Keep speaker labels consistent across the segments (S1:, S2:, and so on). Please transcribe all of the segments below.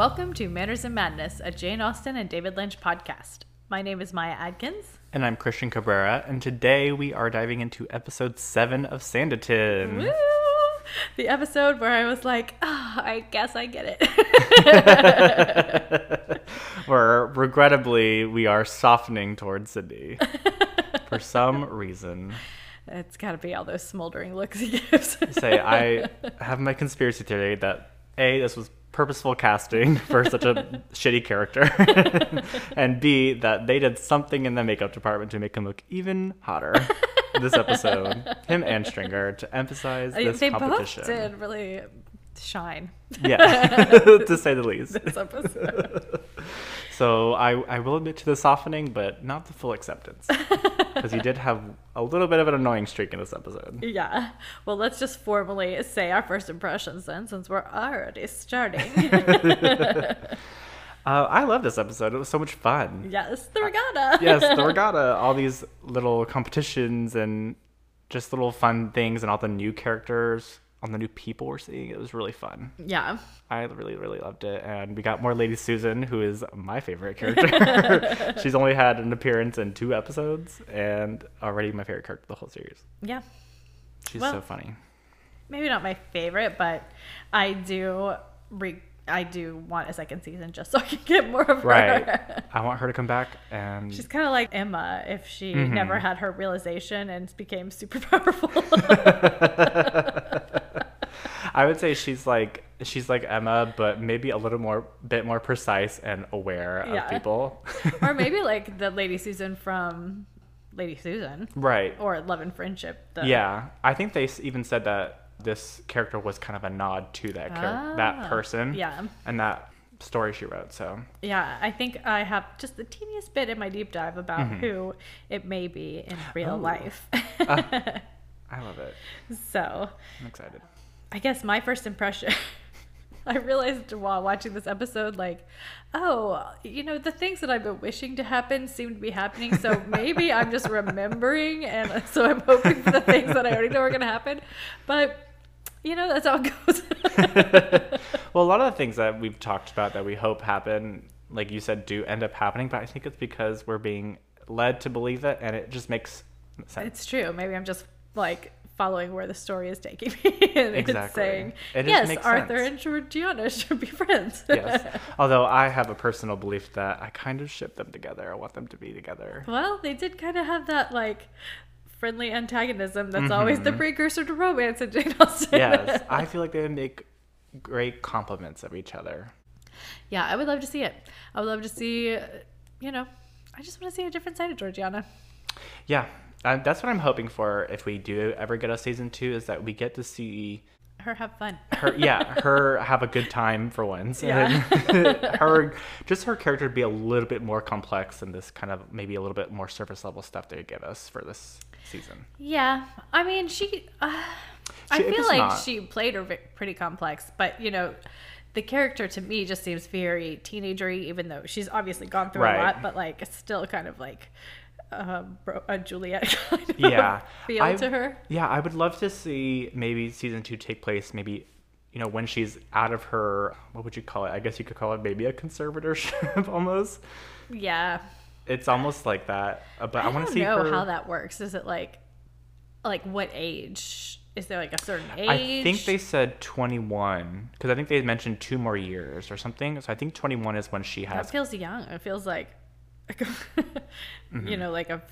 S1: welcome to Manners and Madness, a Jane Austen and David Lynch podcast. My name is Maya Adkins.
S2: And I'm Christian Cabrera, and today we are diving into episode 7 of Sanditon.
S1: Woo! The episode where I was like, oh, I guess I get
S2: it. where regrettably we are softening towards Sydney for some reason.
S1: It's got to be all those smoldering looks he gives.
S2: Say, I have my conspiracy theory that A, this was purposeful casting for such a shitty character, and B, that they did something in the makeup department to make him look even hotter this episode, him and Stringer, to emphasize this
S1: they
S2: competition.
S1: both did really shine.
S2: Yeah, to say the least.
S1: This episode.
S2: So I, I will admit to the softening, but not the full acceptance. Because he did have a little bit of an annoying streak in this episode.
S1: Yeah. Well, let's just formally say our first impressions then, since we're already starting.
S2: Uh, I love this episode. It was so much fun.
S1: yes, the regatta.
S2: yes, the regatta, all these little competitions and just little fun things, and all the new characters, all the new people we're seeing. It was really fun.
S1: Yeah.
S2: I really, really loved it. And we got more Lady Susan, who is my favorite character. She's only had an appearance in two episodes, and already my favorite character the whole series.
S1: Yeah.
S2: She's
S1: Well,
S2: so funny.
S1: Maybe not my favorite, but I do re- I do want a second season just so I can get more of her.
S2: Right. I want her to come back and
S1: She's kind of like Emma if she
S2: Mm-hmm.
S1: never had her realization and became super powerful.
S2: I would say she's like she's like Emma, but maybe a little more bit more precise and aware
S1: Yeah.
S2: of people.
S1: or maybe like the Lady Susan from Lady Susan
S2: right.
S1: or Love and Friendship. The,
S2: Yeah. I think they even said that this character was kind of a nod to that
S1: Ah,
S2: that person.
S1: yeah.
S2: And that story she wrote. So
S1: Yeah, I think I have just the teeniest bit in my deep dive about who it may be in real
S2: Mm-hmm. Oh.
S1: life.
S2: I love it.
S1: so
S2: I'm excited.
S1: I guess my first impression, I realized while watching this episode, like, oh, you know, the things that I've been wishing to happen seem to be happening. So maybe I'm just remembering, and so I'm hoping for the things that I already know are going to happen. But you know, that's how it goes.
S2: Well, a lot of the things that we've talked about that we hope happen, like you said, do end up happening. But I think it's because we're being led to believe it, and it just makes sense.
S1: it's true. Maybe I'm just like following where the story is taking me, and it's
S2: Exactly.
S1: saying,
S2: It
S1: yes,
S2: makes
S1: Arthur
S2: sense.
S1: and Georgiana should be friends.
S2: yes. Although I have a personal belief that I kind of ship them together. I want them to be together.
S1: Well, they did kind of have that like friendly antagonism that's always the precursor to romance in Jane Austen.
S2: Mm-hmm. yes. I feel like they would make great compliments of each other.
S1: yeah, I would love to see it. I would love to see, you know, I just want to see a different side of Georgiana.
S2: Yeah. Uh, that's what I'm hoping for if we do ever get a season two is that we get to see
S1: Her have fun.
S2: her yeah her have a good time for once
S1: Yeah.
S2: and her just her character be a little bit more complex than this kind of maybe a little bit more surface level stuff they give us for this season
S1: Yeah, I mean, she. Uh, I
S2: She- it
S1: feel like
S2: not.
S1: she played her pretty complex, but you know, the character to me just seems very teenagery, even though she's obviously gone through
S2: Right.
S1: a lot. But like, it's still kind of like uh, bro- a Juliet kind of
S2: yeah
S1: feel
S2: I-
S1: to her.
S2: yeah i would love to see maybe season two take place maybe you know when she's out of her what would you call it i guess you could call it maybe a conservatorship almost
S1: Yeah,
S2: it's almost like that uh, but i,
S1: I
S2: want to see
S1: know
S2: her
S1: how that works. Is it like, like what age? Is there like a certain age?
S2: I think they said 21 because I think they mentioned two more years or something. So I think 21 is when she has.
S1: That feels young. It feels like,
S2: Mm-hmm.
S1: you know, like a,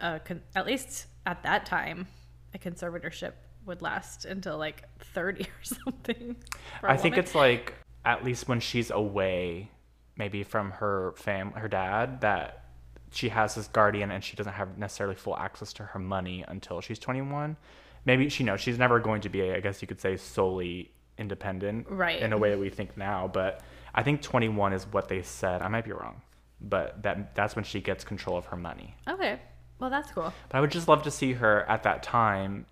S1: a con- at least at that time, a conservatorship would last until like thirty or something.
S2: I think
S1: woman.
S2: it's like at least when she's away, maybe from her fam, her dad, that she has this guardian and she doesn't have necessarily full access to her money until she's 21. Maybe she knows she's never going to be, I guess you could say, solely independent,
S1: Right.
S2: In a way that we think now, but I think 21 is what they said. I might be wrong, but that that's when she gets control of her money.
S1: okay. Well, that's cool.
S2: But I would just love to see her at that time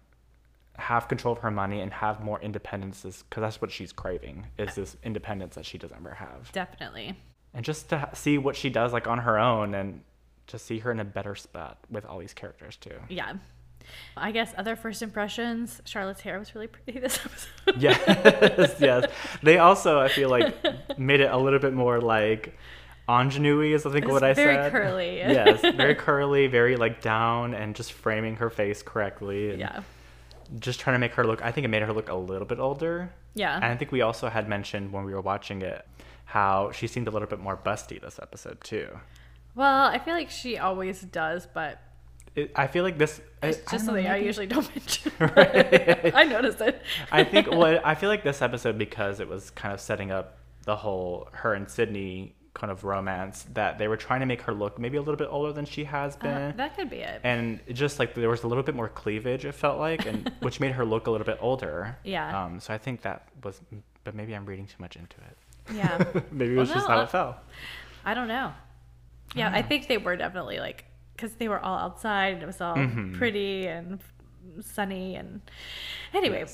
S2: have control of her money and have more independence because that's what she's craving is this independence that she doesn't ever have
S1: Definitely.
S2: and just to see what she does like on her own and to see her in a better spot with all these characters too
S1: Yeah. I guess other first impressions. Charlotte's hair was really pretty this episode.
S2: yes, yes. They also, I feel like, made it a little bit more like ingenue is I think
S1: It's
S2: what I
S1: very
S2: said.
S1: Very curly.
S2: yes, very curly, very like down, and just framing her face correctly.
S1: Yeah.
S2: Just trying to make her look. I think it made her look a little bit older.
S1: Yeah.
S2: And I think we also had mentioned when we were watching it how she seemed a little bit more busty this episode too.
S1: well, I feel like she always does, but
S2: It, I feel like this.
S1: It's
S2: I
S1: just something I usually don't mention.
S2: Right.
S1: I noticed it.
S2: I think what I feel like this episode because it was kind of setting up the whole her and Sydney kind of romance that they were trying to make her look maybe a little bit older than she has been.
S1: Uh, that could be it.
S2: and just like there was a little bit more cleavage it felt like and which made her look a little bit older
S1: Yeah.
S2: um so i think that was but maybe i'm reading too much into it
S1: yeah.
S2: maybe it
S1: Well,
S2: was just
S1: no,
S2: how
S1: uh,
S2: it fell
S1: I don't know. Yeah, I think they were definitely like because they were all outside and it was all
S2: Mhm.
S1: pretty and sunny and anyway,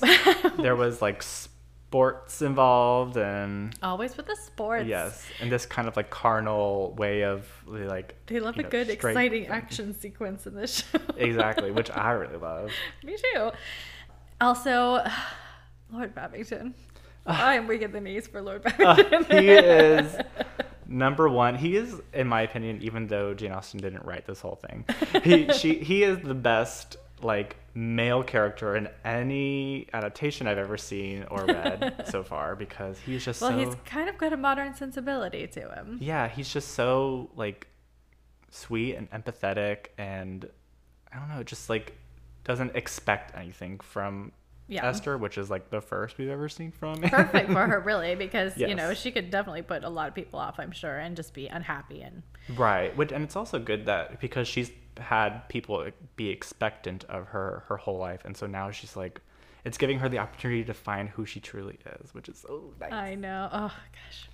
S2: there was like sports involved and
S1: always with the sports.
S2: yes and this kind of like carnal way of like
S1: They love a
S2: know,
S1: good,
S2: straight-
S1: exciting action sequence in this show.
S2: exactly which i really love
S1: Me too. Also, Lord Babington. I am weak at the knees for Lord
S2: Uh,
S1: Babington.
S2: he is number one. He is, in my opinion, even though Jane Austen didn't write this whole thing, he she he is the best like male character in any adaptation I've ever seen or read so far because he's just
S1: well,
S2: so
S1: he's kind of got a modern sensibility to him.
S2: yeah he's just so like sweet and empathetic and I don't know just like doesn't expect anything from
S1: Yeah.
S2: Esther, which is like the first we've ever seen from.
S1: Perfect for her, really, because you know she could definitely put a lot of people off. I'm sure, and just be unhappy and
S2: Right, which, and it's also good that because she's had people be expectant of her her whole life, and so now she's like, it's giving her the opportunity to find who she truly is, which is so nice.
S1: I know. Oh gosh.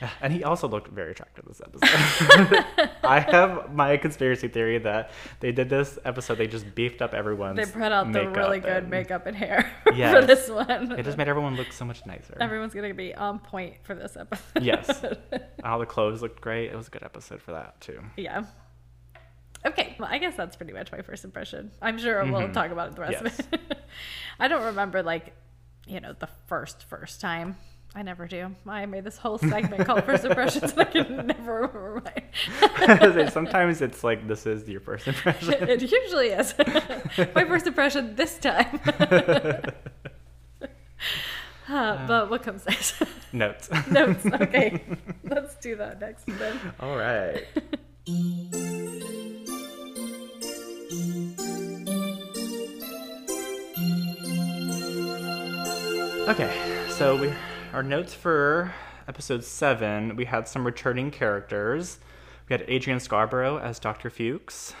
S2: And he also looked very attractive this episode. I have my conspiracy theory that they did this episode. They just beefed up everyone's.
S1: They put out the really good
S2: and
S1: makeup and hair for this one.
S2: It just made everyone look so much nicer.
S1: Everyone's gonna be on point for this episode.
S2: Yes. All the clothes looked great. It was a good episode for that too.
S1: yeah. Okay, well, I guess that's pretty much my first impression. I'm sure we'll
S2: Mhm.
S1: talk about it the rest
S2: Yes.
S1: of it. I don't remember like, you know, the first first time. I never do. I made this whole segment called First Impressions, and I can never remember mine.
S2: Sometimes it's like this is your first impression.
S1: it usually is my first impression this time. Uh, but what comes next?
S2: Notes.
S1: Notes. Okay, let's do that next then.
S2: All right. Okay, so we our notes for episode seven. We had some returning characters. We had Adrian Scarborough as Dr. Fuchs,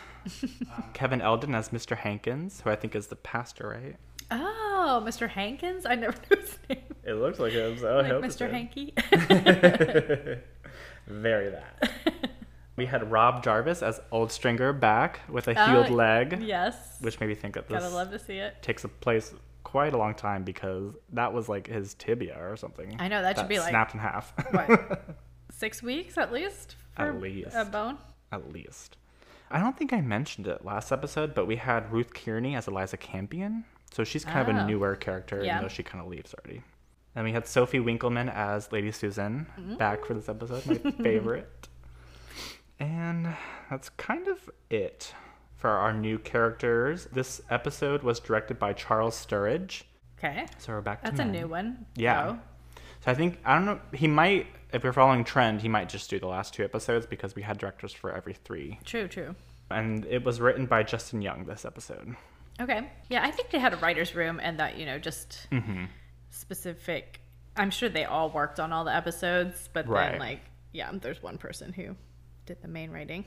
S2: Kevin Eldon as Mr. Hankins, who I think is the pastor, right?
S1: Oh, Mr. Hankins? I never knew his name.
S2: It looks like him, so
S1: like Mr. Hanky.
S2: Very that. We had Rob Jarvis as Old Stringer back with a healed
S1: Uh,
S2: leg,
S1: yes.
S2: which made me think that
S1: Gotta
S2: this
S1: love to see it.
S2: takes a place quite a long time because that was like his tibia or something.
S1: I know, that should be like-
S2: snapped in half.
S1: What? Six weeks at least?
S2: At
S1: for
S2: least.
S1: A bone?
S2: At least. I don't think I mentioned it last episode, but we had Ruth Kearney as Eliza Campion. So she's kind of
S1: Oh.
S2: a ah. newer character,
S1: Yeah.
S2: even though she kind of leaves already. And we had Sophie Winkleman as Lady Susan mm. back for this episode, my favorite. And that's kind of it for our new characters. This episode was directed by Charles Sturridge.
S1: Okay.
S2: So we're back to
S1: That's a new one.
S2: Yeah.
S1: Oh.
S2: So I think I don't know. He might, if we're following trend, he might just do the last two episodes because we had directors for every three.
S1: True, true.
S2: And it was written by Justin Young. This episode.
S1: Okay. Yeah, I think they had a writer's room and that, you know, just
S2: Mm-hmm.
S1: specific. I'm sure they all worked on all the episodes, but
S2: Right.
S1: then, like, yeah, there's one person who did the main writing.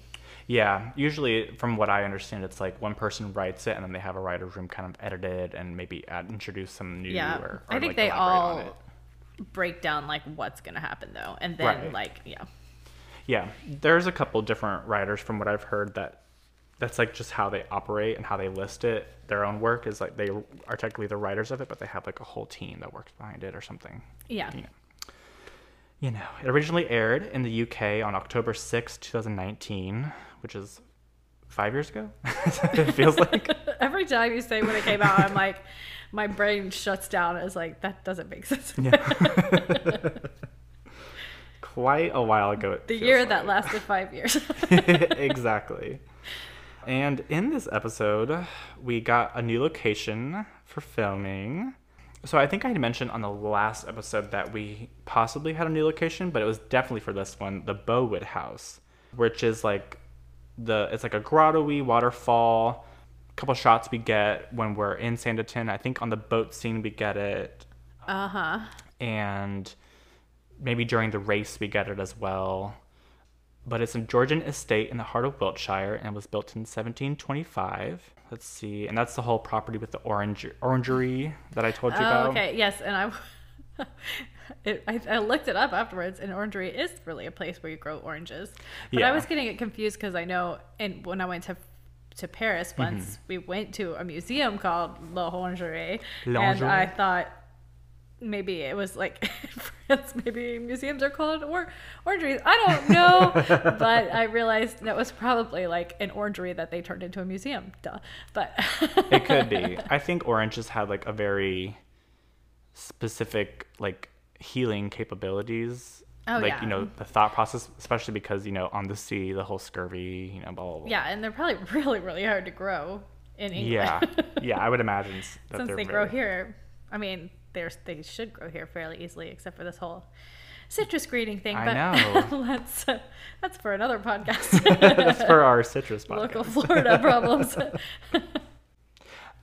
S2: Yeah. Usually, from what I understand, it's like one person writes it, and then they have a writer's room kind of edit it and maybe add introduce some new.
S1: Yeah.
S2: Or, or
S1: I think
S2: like,
S1: they all break down, like, what's going to happen, though. And then,
S2: Right.
S1: like, yeah.
S2: Yeah, there's a couple different writers from what I've heard that that's like just how they operate and how they list it. Their own work is like they are technically the writers of it, but they have like a whole team that works behind it or something.
S1: Yeah.
S2: You know. You know, it originally aired in the UK on October sixth, 2019, which is five years ago. it feels like.
S1: Every time you say when it came out, I'm like, my brain shuts down. It's like that doesn't make sense.
S2: Yeah. Quite a while ago. it
S1: the year that lasted five years.
S2: exactly. And in this episode, we got a new location for filming. So I think I had mentioned on the last episode that we possibly had a new location, but it was definitely for this one, the Bowood House, which is like the it's like a grotto-y waterfall. A couple shots we get when we're in Sanditon. I think on the boat scene we get it,
S1: uh huh.
S2: and maybe during the race we get it as well. But it's a Georgian estate in the heart of Wiltshire and was built in 1725. Let's see, and that's the whole property with the orange orangery that I told you
S1: Oh,
S2: about.
S1: okay. Yes, and I, it, I, I looked it up afterwards, and Orangery is really a place where you grow oranges. But
S2: Yeah.
S1: I was getting it confused because I know, and when I went to to Paris
S2: Mm-hmm.
S1: once, we went to a museum called La Orangerie, and I thought maybe it was like in France, maybe museums are called or orangeries. I don't know, but I realized that was probably like an orangery that they turned into a museum. Duh. But
S2: It could be. I think oranges had like a very specific like healing capabilities.
S1: Oh,
S2: like
S1: yeah.
S2: you know the thought process, especially because you know on the sea the whole scurvy, you know, blah blah. blah.
S1: Yeah, and they're probably really, really hard to grow in England.
S2: Yeah, yeah. I would imagine
S1: Since they grow here, I mean, they're, they should grow here fairly easily, except for this whole citrus greening thing.
S2: I
S1: but
S2: know.
S1: let's, uh, that's for another podcast.
S2: That's for our citrus podcast.
S1: Local Florida problems.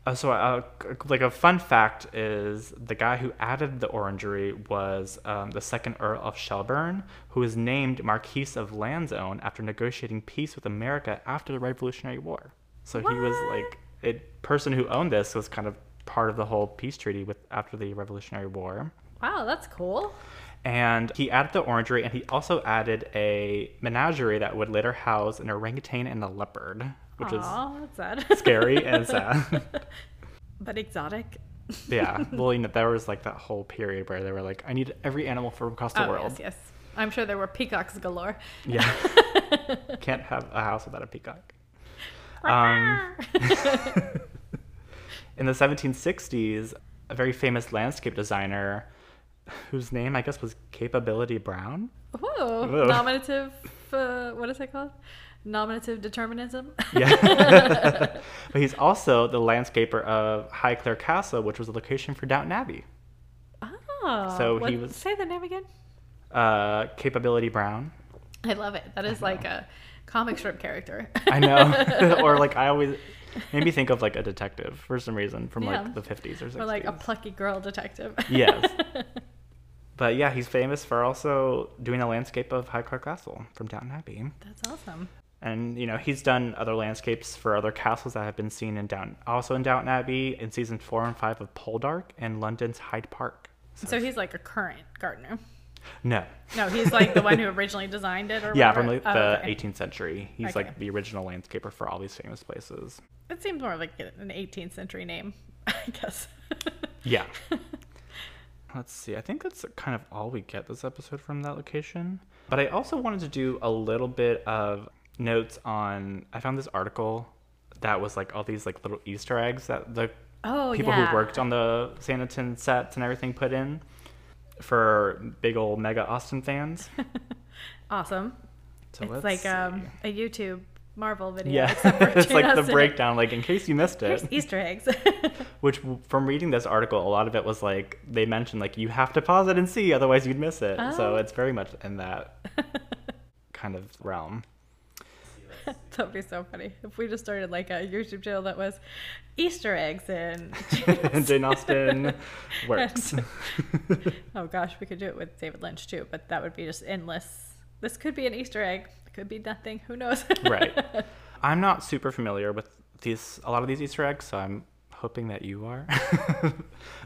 S2: Uh, so, uh, like a fun fact is the guy who added the orangery was um, the second Earl of Shelburne, who was named Marquis of Lansdowne after negotiating peace with America after the Revolutionary War. So he was like a person who owned this was kind of part of the whole peace treaty with after the Revolutionary War.
S1: wow, that's cool.
S2: And he added the orangery, and he also added a menagerie that would later house an orangutan and a leopard, which
S1: Aw, that's sad.
S2: is scary and sad.
S1: but exotic.
S2: Yeah. Well, you know, there was like that whole period where they were like, I need every animal from across the
S1: oh,
S2: world.
S1: yes, yes. I'm sure there were peacocks galore.
S2: Yeah. Can't have a house without a peacock. Um, in the 1760s, a very famous landscape designer, whose name I guess was Capability Brown.
S1: Whoa, nominative, uh, what is it called? Nominative determinism?
S2: Yeah. but he's also the landscaper of Highclere Castle, which was the location for Downton Abbey.
S1: Oh,
S2: So
S1: what-
S2: he was-
S1: Say the name again.
S2: Uh, Capability Brown.
S1: I love it. That is like a comic strip character.
S2: I know. or like I always made me think of like a detective for some reason from
S1: Yeah.
S2: like the 50s or 60s.
S1: or like a plucky girl detective.
S2: Yes. But yeah, he's famous for also doing a landscape of Highclere Castle from Downton Abbey.
S1: That's awesome.
S2: And you know, he's done other landscapes for other castles that have been seen in Down, also in Downton Abbey in season 4 and 5 of Poldark and London's Hyde Park.
S1: So he's like a current gardener.
S2: No.
S1: No, he's like the one who originally designed it, or
S2: Yeah,
S1: whatever?
S2: from the,
S1: Oh, okay.
S2: 18th century. He's
S1: Okay.
S2: like the original landscaper for all these famous places.
S1: It seems more like an 18th century name, I guess.
S2: Yeah. Let's see. I think that's kind of all we get this episode from that location. But I also wanted to do a little bit of notes on. I found this article that was like all these like little Easter eggs that the
S1: Oh,
S2: people
S1: yeah.
S2: who worked on the Sanditon sets and everything put in for big old mega Austen fans.
S1: awesome.
S2: So
S1: it's like um, a YouTube Marvel video.
S2: yeah, it's like the breakdown. Like in case you missed
S1: Here's
S2: it.
S1: Easter eggs.
S2: Which, from reading this article, a lot of it was like they mentioned like you have to pause it and see, otherwise you'd miss it. So
S1: Oh.
S2: it's very much in that kind of realm.
S1: That'd be so funny if we just started like a YouTube channel that was Easter eggs and.
S2: Jane Austen works.
S1: oh gosh, we could do it with David Lynch too, but that would be just endless. This could be an Easter egg. It could be nothing. Who knows?
S2: right. I'm not super familiar with these a lot of these Easter eggs, so I'm hoping that you are.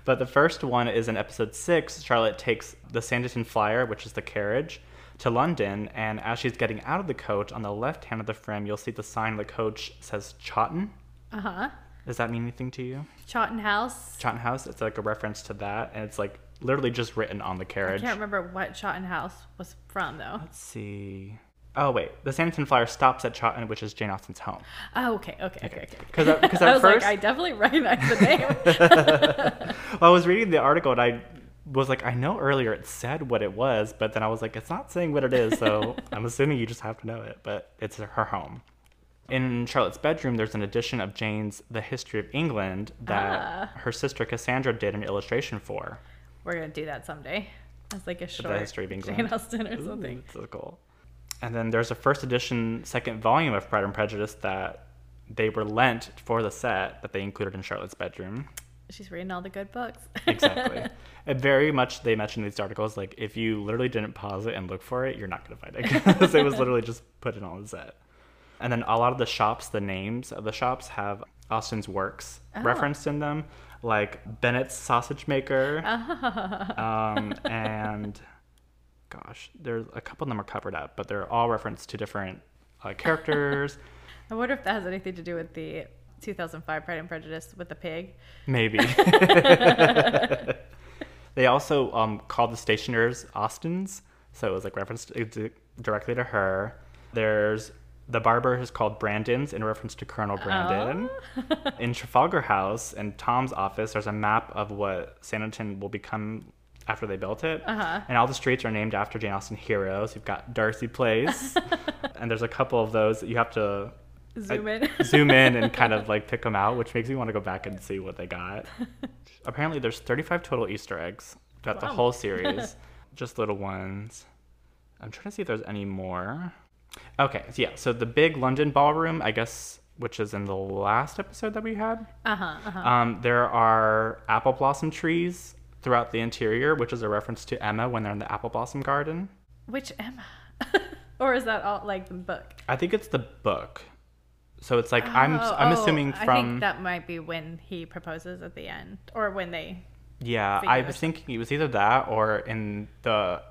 S2: but the first one is in episode six. Charlotte takes the Sanditon Flyer, which is the carriage, to London, and as she's getting out of the coach, on the left hand of the frame, you'll see the sign the coach says Chawton.
S1: Uh huh.
S2: Does that mean anything to you?
S1: Chawton House.
S2: Chawton House. It's like a reference to that, and it's like literally just written on the carriage.
S1: I can't remember what Chawton House was from though.
S2: Let's see. Oh wait, the Sanditon Flyer stops at Chawton, which is Jane Austen's home.
S1: Oh, okay, okay, okay, okay.
S2: Because
S1: I
S2: at
S1: was
S2: first
S1: like, I definitely recognize the name.
S2: well, I was reading the article and I was like, I know earlier it said what it was, but then I was like, it's not saying what it is, so I'm assuming you just have to know it. But it's her home. In Charlotte's bedroom, there's an edition of Jane's The History of England that
S1: Ah.
S2: her sister Cassandra did an illustration for.
S1: We're gonna do that someday. It's like a short the
S2: History of England.
S1: Jane Austen or something.
S2: Ooh, so cool. And then there's a first edition, second volume of Pride and Prejudice that they were lent for the set that they included in Charlotte's bedroom.
S1: She's reading all the good books.
S2: Exactly. it very much they mentioned in these articles like if you literally didn't pause it and look for it, you're not gonna find it because it was literally just put in all the set. And then a lot of the shops, the names of the shops have Austen's works
S1: Oh.
S2: referenced in them, like Bennet's Sausage Maker,
S1: Ah.
S2: um, and gosh, there's a couple of them are covered up, but they're all referenced to different uh, characters.
S1: I wonder if that has anything to do with the 2005 Pride and Prejudice with the pig.
S2: Maybe. they also um, called the stationers Austen's, so it was like referenced to- directly to her. There's the barber is called Brandon's in reference to Colonel Brandon. in Trafalgar House and Tom's office, there's a map of what Sanditon will become after they built it.
S1: Uh-huh.
S2: And all the streets are named after Jane Austen heroes. You've got Darcy Place, and there's a couple of those that you have to
S1: Zoom in.
S2: zoom in and kind of like pick them out, which makes me want to go back and see what they got. Apparently, there's 35 total Easter eggs throughout the whole series, just little ones. I'm trying to see if there's any more. Okay, so yeah, so the big London ballroom, I guess, which is in the last episode that we had.
S1: Uh huh. Uh-huh.
S2: Um, there are apple blossom trees throughout the interior, which is a reference to Emma when they're in the apple blossom garden.
S1: Which Emma? or is that all like the book?
S2: I think it's the book. So it's like I'm
S1: Oh,
S2: I'm
S1: oh,
S2: assuming
S1: I
S2: from
S1: think that might be when he proposes at the end, or when they.
S2: Yeah, I was thinking it was either that or in the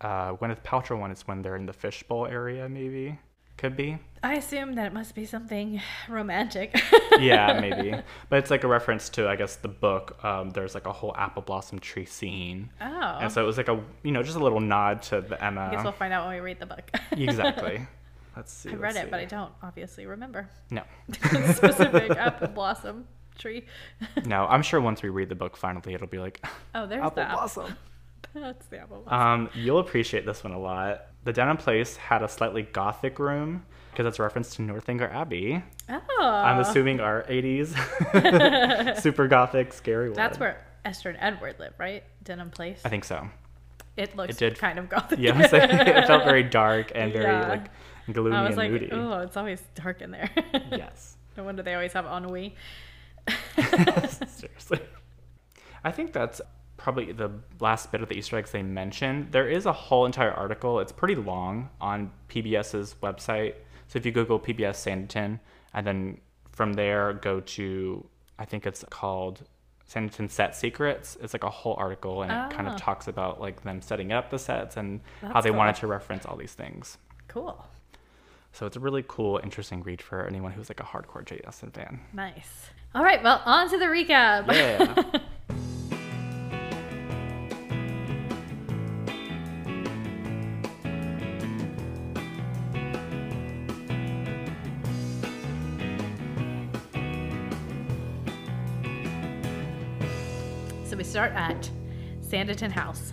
S2: uh, Gwyneth Paltrow one. It's when they're in the fishbowl area, maybe. Could be.
S1: I assume that it must be something romantic.
S2: Yeah, maybe. But it's like a reference to, I guess, the book. Um, there's like a whole apple blossom tree scene,
S1: oh.
S2: and so it was like a, you know, just a little nod to the Emma.
S1: I guess we'll find out when we read the book.
S2: exactly. Let's see.
S1: I read it, but I don't obviously remember
S2: No,
S1: specific apple blossom tree.
S2: no. I'm sure once we read the book, finally, it'll be like
S1: Oh, there's
S2: apple
S1: the apple.
S2: blossom.
S1: That's the apple blossom.
S2: Um, you'll appreciate this one a lot. The Denham Place had a slightly gothic room because it's a reference to Northanger Abbey.
S1: oh,
S2: I'm assuming our 80s super gothic scary one.
S1: that's where Esther and Edward live, right? Denham Place.
S2: I think so.
S1: It looks
S2: It did-
S1: kind of gothic.
S2: Yeah, I'm saying it felt very dark and very
S1: Yeah.
S2: like gloomy
S1: I was
S2: and
S1: like,
S2: moody.
S1: oh, it's always dark in there.
S2: Yes.
S1: no wonder they always have ennui.
S2: Seriously. I think that's probably the last bit of the Easter eggs they mentioned. There is a whole entire article. It's pretty long on PBS's website. So if you Google PBS Sanditon and then from there go to, I think it's called Sanditon Set Secrets. It's like a whole article and it kind
S1: Ah.
S2: of talks about like them setting up the sets and how
S1: That's
S2: they wanted to reference all these things.
S1: Cool.
S2: So it's a really cool, interesting read for anyone who's like a hardcore Austen fan.
S1: Nice. All right, well, on to the recap.
S2: Yeah.
S1: So we start at Sanditon House.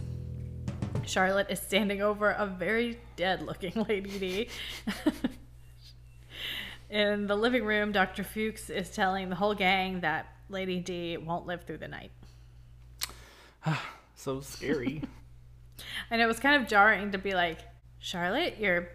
S1: Charlotte is standing over a very dead looking Lady D. In the living room, Dr. Fuchs is telling the whole gang that Lady D won't live through the night.
S2: so scary.
S1: And it was kind of jarring to be like, Charlotte, you're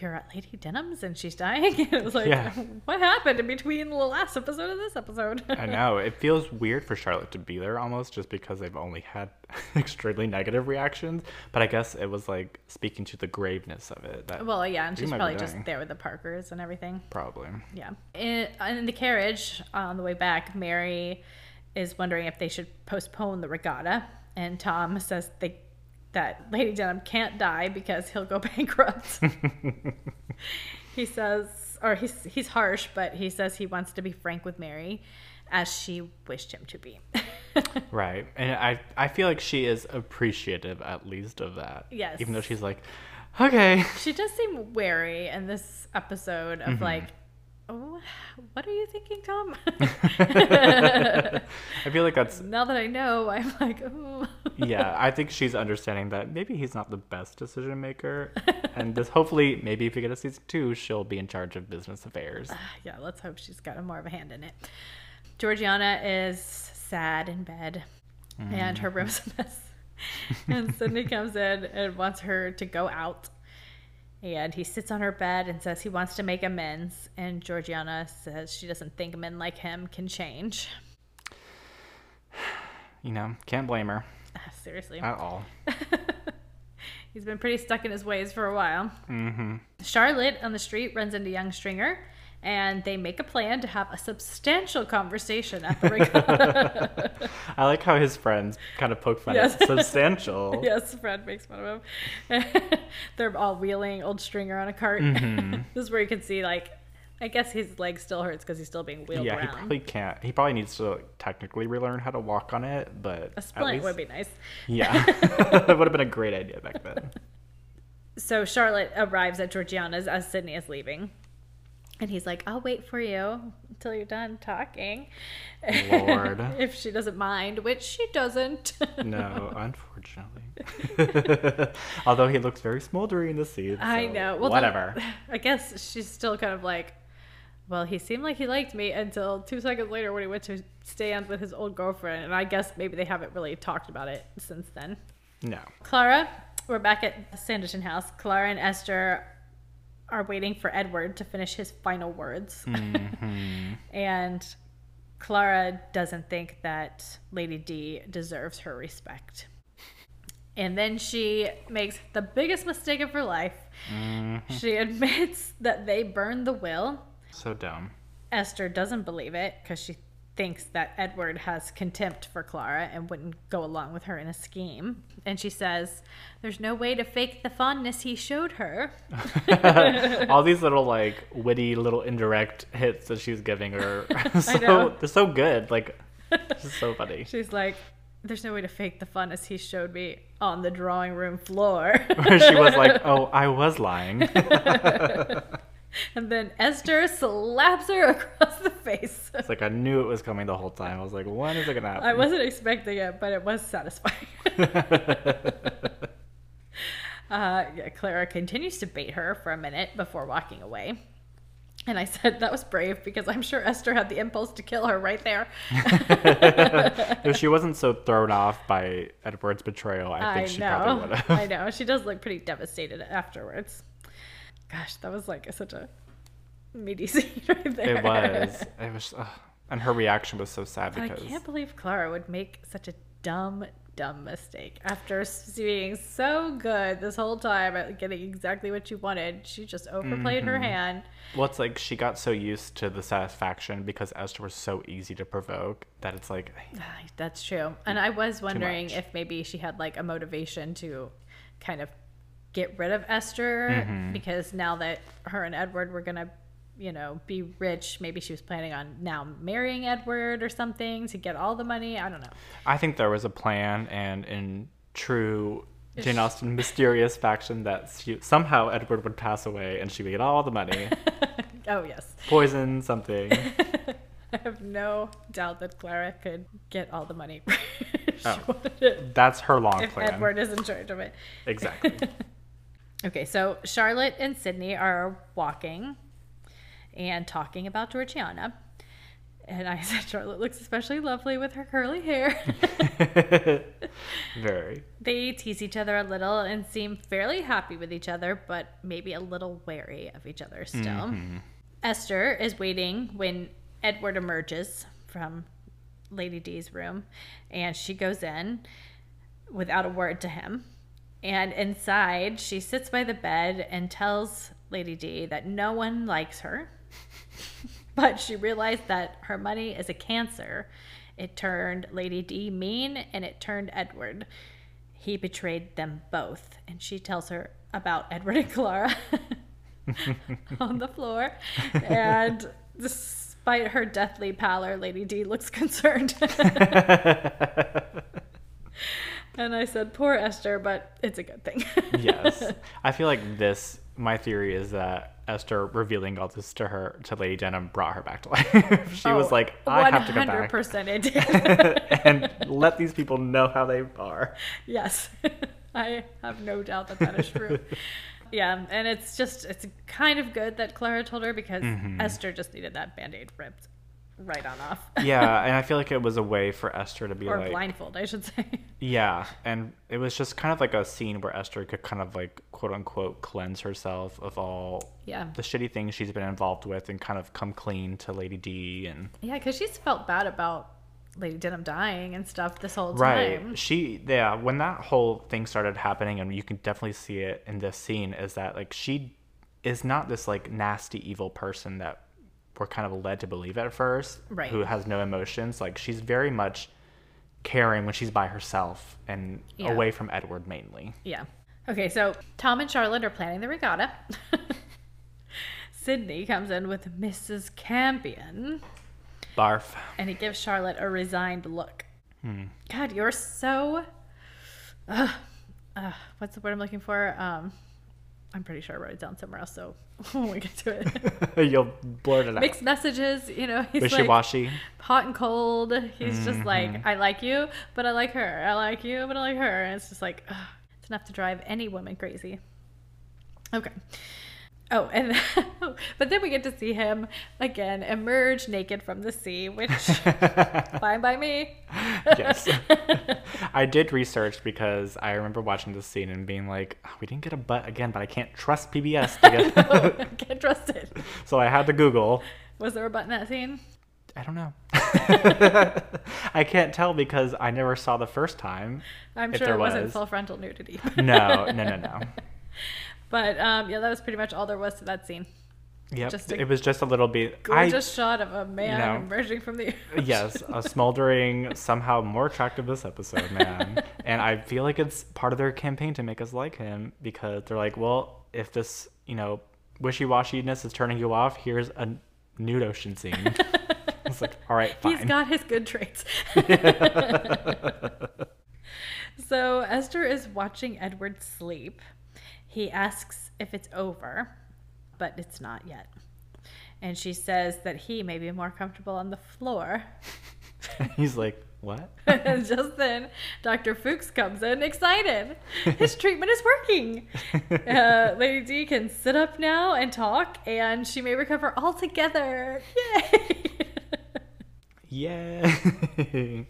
S1: you're at Lady Denham's and she's dying. it was like,
S2: Yeah.
S1: what happened in between the last episode and this episode?
S2: I know. It feels weird for Charlotte to be there almost just because they've only had extremely negative reactions. But I guess it was like speaking to the graveness of it.
S1: Well, yeah, and she's probably just there with the Parkers and everything.
S2: probably.
S1: Yeah. In, in the carriage on the way back, Mary is wondering if they should postpone the regatta, and Tom says they that Lady Denham can't die because he'll go bankrupt. he says, or he's he's harsh, but he says he wants to be frank with Mary, as she wished him to be.
S2: Right. And I I feel like she is appreciative at least of that.
S1: Yes.
S2: Even though she's like Okay.
S1: She does seem wary in this episode of mm-hmm. like, oh, what are you thinking, Tom?
S2: I feel like that's
S1: now that I know, I'm like, oh.
S2: yeah. I think she's understanding that maybe he's not the best decision maker, and this hopefully maybe if we get a season two, she'll be in charge of business affairs.
S1: Uh, yeah, let's hope she's got more of a hand in it. Georgiana is sad in bed, and her mm-hmm. room's a mess. and Sydney comes in and wants her to go out. And he sits on her bed and says he wants to make amends. And Georgiana says she doesn't think men like him can change.
S2: You know, can't blame her
S1: Seriously.
S2: at all.
S1: He's been pretty stuck in his ways for a while.
S2: hmm
S1: Charlotte on the street runs into young Stringer, and they make a plan to have a substantial conversation at the regatta.
S2: I like how his friends kind of poke fun
S1: Yes.
S2: at substantial.
S1: yes, Fred makes fun of him. They're all wheeling old Stringer on a cart.
S2: Mhm.
S1: this is where you can see, like, I guess his leg still hurts because he's still being wheeled
S2: Yeah, he probably can't. He probably needs to technically relearn how to walk on it, but
S1: a
S2: at
S1: splint
S2: least-
S1: would be nice.
S2: Yeah, that would have been a great idea back then.
S1: So Charlotte arrives at Georgiana's as Sydney is leaving. And he's like, I'll wait for you until you're done talking.
S2: Lord.
S1: if she doesn't mind, which she doesn't.
S2: No, unfortunately. Although he looks very smoldery in the scene.
S1: I know. Well, then-
S2: whatever.
S1: I guess she's still kind of like, well, he seemed like he liked me until two seconds later when he went to stand with his old girlfriend. And I guess maybe they haven't really talked about it since then.
S2: No.
S1: Clara, we're back at Sanditon House. Clara and Esther are waiting for Edward to finish his final words.
S2: hmm
S1: and Clara doesn't think that Lady D deserves her respect. And then she makes the biggest mistake of her life.
S2: hmm
S1: She admits that they burned the will.
S2: So dumb.
S1: Esther doesn't believe it because she thinks that Edward has contempt for Clara and wouldn't go along with her in a scheme. And she says, There's no way to fake the fondness he showed her.
S2: All these little like witty little indirect hits that she's giving her, so they're so good. Like, it's so funny.
S1: She's like, There's no way to fake the fondness he showed me on the drawing room floor.
S2: Where she was like, "Oh, I was lying."
S1: and then Esther slaps her across the face.
S2: It's like I knew it was coming the whole time. I was like, "When is it gonna happen?"
S1: I wasn't expecting it, but it was satisfying. uh, yeah, Clara continues to bait her for a minute before walking away. And I said that was brave because I'm sure Esther had the impulse to kill her right there.
S2: if she wasn't so thrown off by Edward's betrayal, I think she probably would
S1: know.
S2: have.
S1: I know. She does look pretty devastated afterwards. Gosh, that was like such a meaty scene right there.
S2: It was. It was. ugh. And her reaction was so sad because I
S1: can't believe Clara would make such a dumb, dumb mistake after being so good this whole time at getting exactly what she wanted. She just overplayed her
S2: Mhm.
S1: hand.
S2: well, it's like she got so used to the satisfaction because Esther was so easy to provoke that it's like,
S1: That's true. And I was wondering if maybe she had like a motivation to kind of get rid of Esther
S2: Mhm.
S1: because now that her and Edward were going to, you know, be rich, maybe she was planning on now marrying Edward or something to get all the money. I don't know.
S2: I think there was a plan, and in true Jane Austen mysterious faction, that she, somehow Edward would pass away and she would get all the money,
S1: oh, yes.
S2: poison something.
S1: I have no doubt that Clara could get all the money she
S2: Oh. That's her long
S1: If
S2: plan.
S1: Edward is in charge of it.
S2: Exactly.
S1: Okay, so Charlotte and Sydney are walking and talking about Georgiana. And I said Charlotte looks especially lovely with her curly hair.
S2: Very.
S1: they tease each other a little and seem fairly happy with each other, but maybe a little wary of each other still.
S2: Mhm.
S1: Esther is waiting when Edward emerges from Lady D's room, and she goes in without a word to him. And inside, she sits by the bed and tells Lady D that no one likes her. but she realized that her money is a cancer. It turned Lady D mean and it turned Edward. He betrayed them both. And she tells her about Edward and Clara on the floor. And despite her deathly pallor, Lady D looks concerned. And I said, poor Esther, but it's a good thing.
S2: yes. I feel like this, my theory is that Esther revealing all this to her, to Lady Denham, brought her back to life. she was
S1: Oh,
S2: like, I have to go back.
S1: 100% it did.
S2: and let these people know how they are.
S1: yes. I have no doubt that that is true. yeah, and it's just, it's kind of good that Clara told her because
S2: Mm-hmm.
S1: Esther just needed that band aid ripped right on off.
S2: Yeah, and I feel like it was a way for Esther to be
S1: or
S2: like,
S1: blindfold, I should say.
S2: yeah, and it was just kind of like a scene where Esther could kind of like quote unquote cleanse herself of all
S1: Yeah.
S2: the shitty things she's been involved with and kind of come clean to Lady D and
S1: Yeah, because she's felt bad about Lady Denham dying and stuff this whole
S2: right
S1: time.
S2: she yeah when that whole thing started happening and you can definitely see it in this scene is that like she is not this like nasty evil person that we're kind of led to believe at first
S1: Right.
S2: who has no emotions like she's very much caring when she's by herself and
S1: Yeah.
S2: away from edward mainly
S1: Yeah. Okay, so Tom and Charlotte are planning the regatta. Sydney comes in with Mrs. Campion,
S2: barf
S1: and he gives Charlotte a resigned look.
S2: Hmm.
S1: God, you're so. Uh, uh, what's the word I'm looking for? Um, I'm pretty sure I wrote it down somewhere else, so when we get to it.
S2: you'll blurt it out
S1: Mixed messages, you know, he's like
S2: wishy-washy
S1: hot and cold. He's just
S2: Mm-hmm.
S1: like, I like you, but I like her. I like you, but I like her. And it's just like, ugh, it's enough to drive any woman crazy. Okay. Oh, and but then we get to see him again emerge naked from the sea, which fine by me.
S2: yes. I did research because I remember watching this scene and being like, "Oh, we didn't get a butt again, but I can't trust PBS to get.
S1: oh, I can't trust it.
S2: so I had to Google.
S1: Was there a butt in that scene?
S2: I don't know. I can't tell because I never saw the first time.
S1: I'm sure
S2: there
S1: it wasn't full frontal nudity.
S2: No, no, no, no.
S1: But um, yeah, that was pretty much all there was to that scene.
S2: Yep.
S1: Just
S2: it was just a little bit. I,
S1: Gorgeous shot of a man
S2: know,
S1: emerging from the
S2: yes, a smoldering, somehow more attractive this episode, man. and I feel like it's part of their campaign to make us like him because they're like, well, if this, you know, wishy-washiness is turning you off, here's a nude ocean scene. it's like, all right, fine.
S1: He's got his good traits. so Esther is watching Edward sleep. He asks if it's over, but it's not yet. And she says that he may be more comfortable on the floor.
S2: He's like, what?
S1: and just then, Dr. Fuchs comes in, excited. His treatment is working. Uh, Lady D can sit up now and talk, and she may recover altogether. Yay!
S2: Yeah.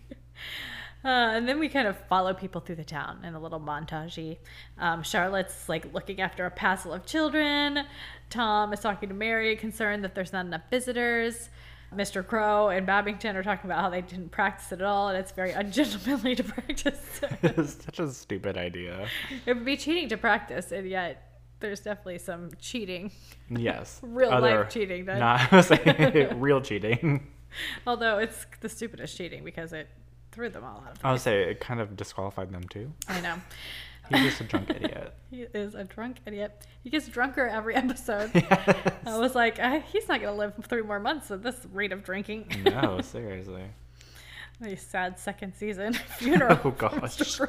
S1: Uh, and then we kind of follow people through the town in a little montagey. Um, Charlotte's like looking after a passel of children. Tom is talking to Mary, concerned that there's not enough visitors. Mr. Crowe and Babington are talking about how they didn't practice at all, and it's very ungentlemanly to practice.
S2: it's such a stupid idea.
S1: it would be cheating to practice, and yet there's definitely some cheating.
S2: Yes.
S1: Real
S2: Other-
S1: life cheating, then.
S2: Not I was saying real cheating.
S1: Although it's the stupidest cheating because it threw them all out of
S2: I would say it kind of disqualified them too.
S1: I know.
S2: He's just a drunk idiot.
S1: He is a drunk idiot. He gets drunker every episode. I was like, I, he's not going to live three more months at this rate of drinking.
S2: No, seriously.
S1: a sad second season funeral.
S2: Oh, gosh.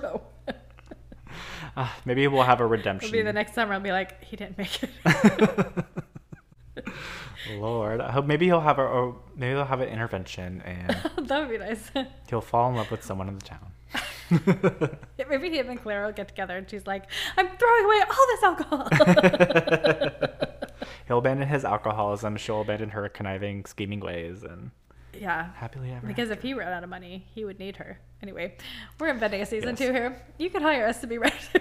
S2: Uh, maybe we'll have a redemption.
S1: Maybe the next summer. I'll be like, he didn't make it.
S2: Lord, I hope maybe he'll have a or maybe they'll have an intervention and
S1: that would be nice.
S2: he'll fall in love with someone in the town.
S1: Maybe him and Claire will get together and she's like, I'm throwing away all this alcohol.
S2: He'll abandon his alcoholism. She'll abandon her conniving, scheming ways, and
S1: yeah.
S2: happily ever.
S1: Because if he ran out of money, he would need her. Anyway, we're inventing a season
S2: Yes.
S1: two here. You could hire us to be
S2: after.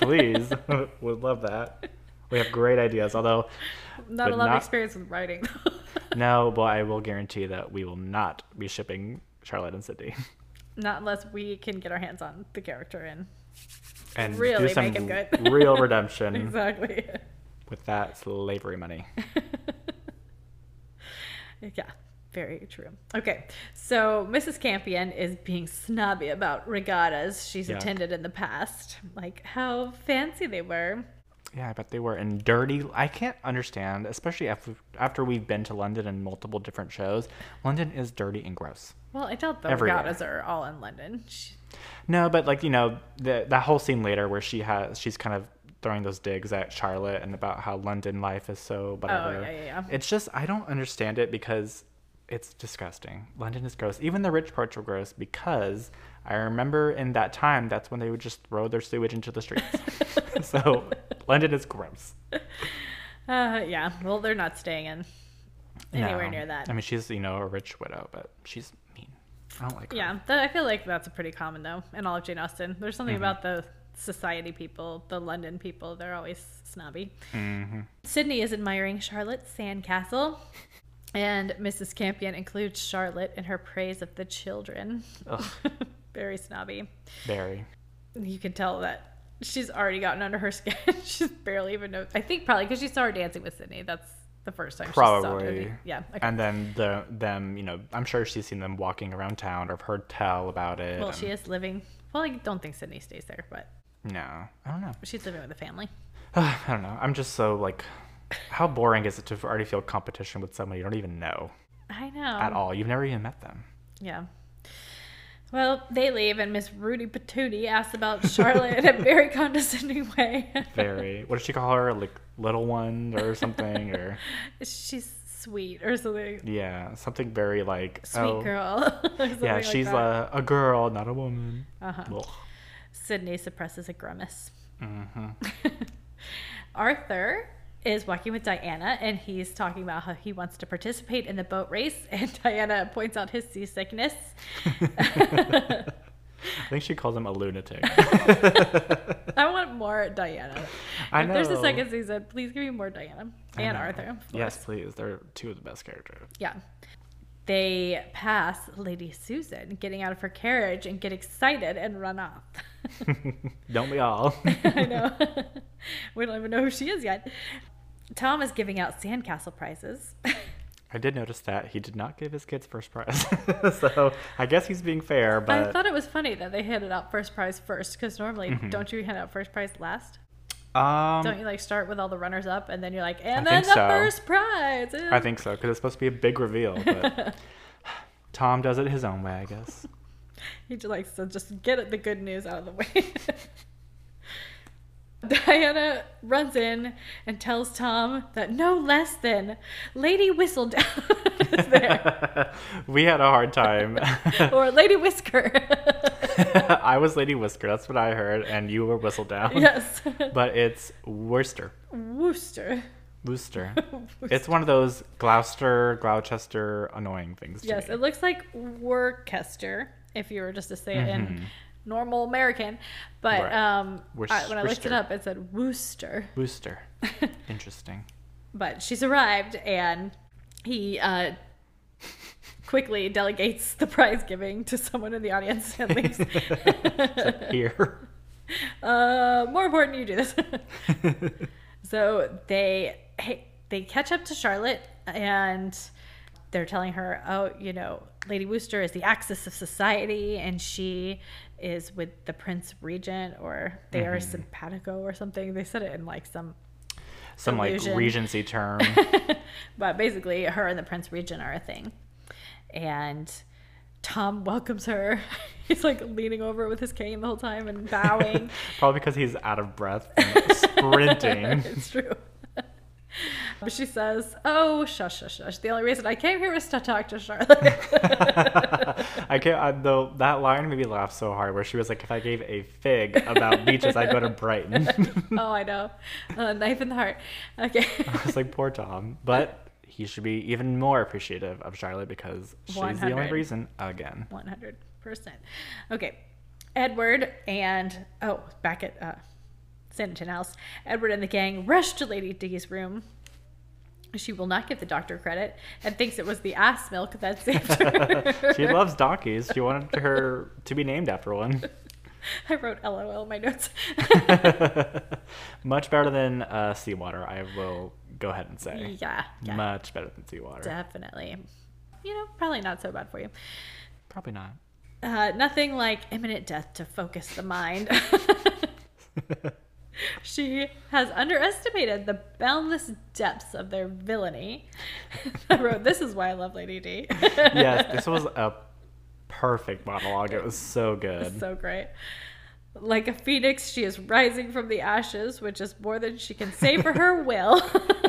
S2: Please, would love that. We have great ideas. Although,
S1: not a lot of experience with writing.
S2: no, but I will guarantee that we will not be shipping Charlotte and Sydney,
S1: Not unless we can get our hands on the character and
S2: and
S1: Really
S2: do some
S1: make him good.
S2: real redemption
S1: exactly.
S2: with that slavery money.
S1: yeah, very true. Okay, so Mrs. Campion is being snobby about regattas she's attended in the past, like how fancy they were.
S2: Yeah, I bet they were in dirty. I can't understand, especially after after we've been to London and multiple different shows. London is dirty and gross.
S1: Well, I doubt the
S2: Everywhere.
S1: regattas are all in London. She-
S2: No, but like you know the, that whole scene later where she has she's kind of throwing those digs at Charlotte and about how London life is so oh, whatever.
S1: Oh, yeah, yeah, yeah.
S2: It's just I don't understand it because it's disgusting. London is gross. Even the rich parts are gross because I remember in that time that's when they would just throw their sewage into the streets. so London is gross.
S1: Uh, yeah. Well, they're not staying in anywhere
S2: No.
S1: near that.
S2: I mean, she's you know a rich widow, but she's mean. I don't like her.
S1: yeah, that, I feel like that's a pretty common though in all of Jane Austen. There's something
S2: Mm-hmm.
S1: about the society people, the London people. They're always snobby.
S2: hmm
S1: Sidney is admiring Charlotte's sandcastle, and Mrs. Campion includes Charlotte in her praise of the children. Very snobby.
S2: Very.
S1: You can tell that she's already gotten under her skin. she's barely even know. I think probably because she saw her dancing with Sidney. That's the first time she saw
S2: Probably.
S1: Yeah. okay.
S2: And then the them, you know, I'm sure she's seen them walking around town or heard tell about it.
S1: well,
S2: and-
S1: she is living. Well, I don't think Sidney stays there, but
S2: No, I don't know.
S1: she's living with a family.
S2: I don't know. I'm just so like, how boring is it to already feel competition with someone you don't even know
S1: I know.
S2: at all? You've never even met them.
S1: Yeah. Well, they leave, and Miss Rudy Patootie asks about Charlotte in a very condescending way.
S2: Very. what did she call her? Like little one or something? Or
S1: She's sweet or something.
S2: yeah, something very like
S1: Sweet
S2: oh,
S1: girl.
S2: Yeah, she's a, a girl, not a woman.
S1: Uh-huh. Sidney suppresses a grimace.
S2: Mhm.
S1: Arthur is walking with Diana, and he's talking about how he wants to participate in the boat race, and Diana points out his seasickness.
S2: I think she calls him a lunatic.
S1: I want more Diana.
S2: I
S1: if there's a second season, please give me more Diana and. Arthur.
S2: Yes, please. They're two of the best characters.
S1: Yeah. They pass Lady Susan getting out of her carriage and get excited and run off.
S2: Don't we all?
S1: I know. we don't even know who she is yet. Tom is giving out sandcastle prizes.
S2: I did notice that he did not give his kids first prize. so I guess he's being fair, but I
S1: thought it was funny that they handed out first prize first because normally
S2: Mm-hmm.
S1: don't you hand out first prize last?
S2: Um,
S1: don't you like start with all the runners up and then you're like, and
S2: I
S1: then the
S2: so.
S1: first prize.
S2: I think so because it's supposed to be a big reveal. But Tom does it his own way, I guess.
S1: He just likes to just get the good news out of the way. Diana runs in and tells Tom that no less than Lady Whistledown is there.
S2: we had a hard time.
S1: or Lady Whisker.
S2: I was Lady Whisker. That's what I heard, and you were Whistledown.
S1: yes.
S2: But it's Worcester.
S1: Worcester.
S2: Worcester. It's one of those Gloucester, Gloucester annoying things. To
S1: Yes,
S2: me.
S1: it looks like Worcester if you were just to say it in normal American. But
S2: Right.
S1: um, I, when I looked it up, it said Worcester.
S2: Worcester. Interesting.
S1: But she's arrived, and he uh, quickly delegates the prize giving to someone in the audience and leaves.
S2: Here.
S1: uh, more important, you do this. so they hey, they catch up to Charlotte, and they're telling her, "Oh, you know, Lady Worcester is the axis of society, and she is with the Prince Regent, or they are simpatico, or something." They said it in like some
S2: Some like Regency term.
S1: but basically her and the prince regent are a thing and tom welcomes her. He's like leaning over with his cane the whole time and bowing.
S2: Probably because he's out of breath sprinting.
S1: it's true. But she says oh shush shush shush. The only reason i came here was to talk to charlotte.
S2: I can't. I, though that line made me laugh so hard, where she was like, "If I gave a fig about beaches, I'd go to Brighton."
S1: oh i know. Uh, knife in the heart. Okay.
S2: I was like, "Poor Tom," but he should be even more appreciative of Charlotte because she's the only reason. Again,
S1: 100%. Okay. Edward and, oh, back at uh, Sanditon House, Edward and the gang rush to Lady D's room. She will not give the doctor credit and thinks it was the ass milk that saved her.
S2: she loves donkeys. She wanted her to be named after one.
S1: I wrote LOL in my notes.
S2: Much better than uh, seawater, I will go ahead and say.
S1: yeah, yeah,
S2: Much better than seawater.
S1: definitely. You know, probably not so bad for you.
S2: Probably not.
S1: Uh, nothing like imminent death to focus the mind. she has underestimated the boundless depths of their villainy. I wrote, This is why I love Lady D.
S2: yes, this was a perfect monologue. It was so good.
S1: So great. Like a phoenix, she is rising from the ashes, which is more than she can say for her will.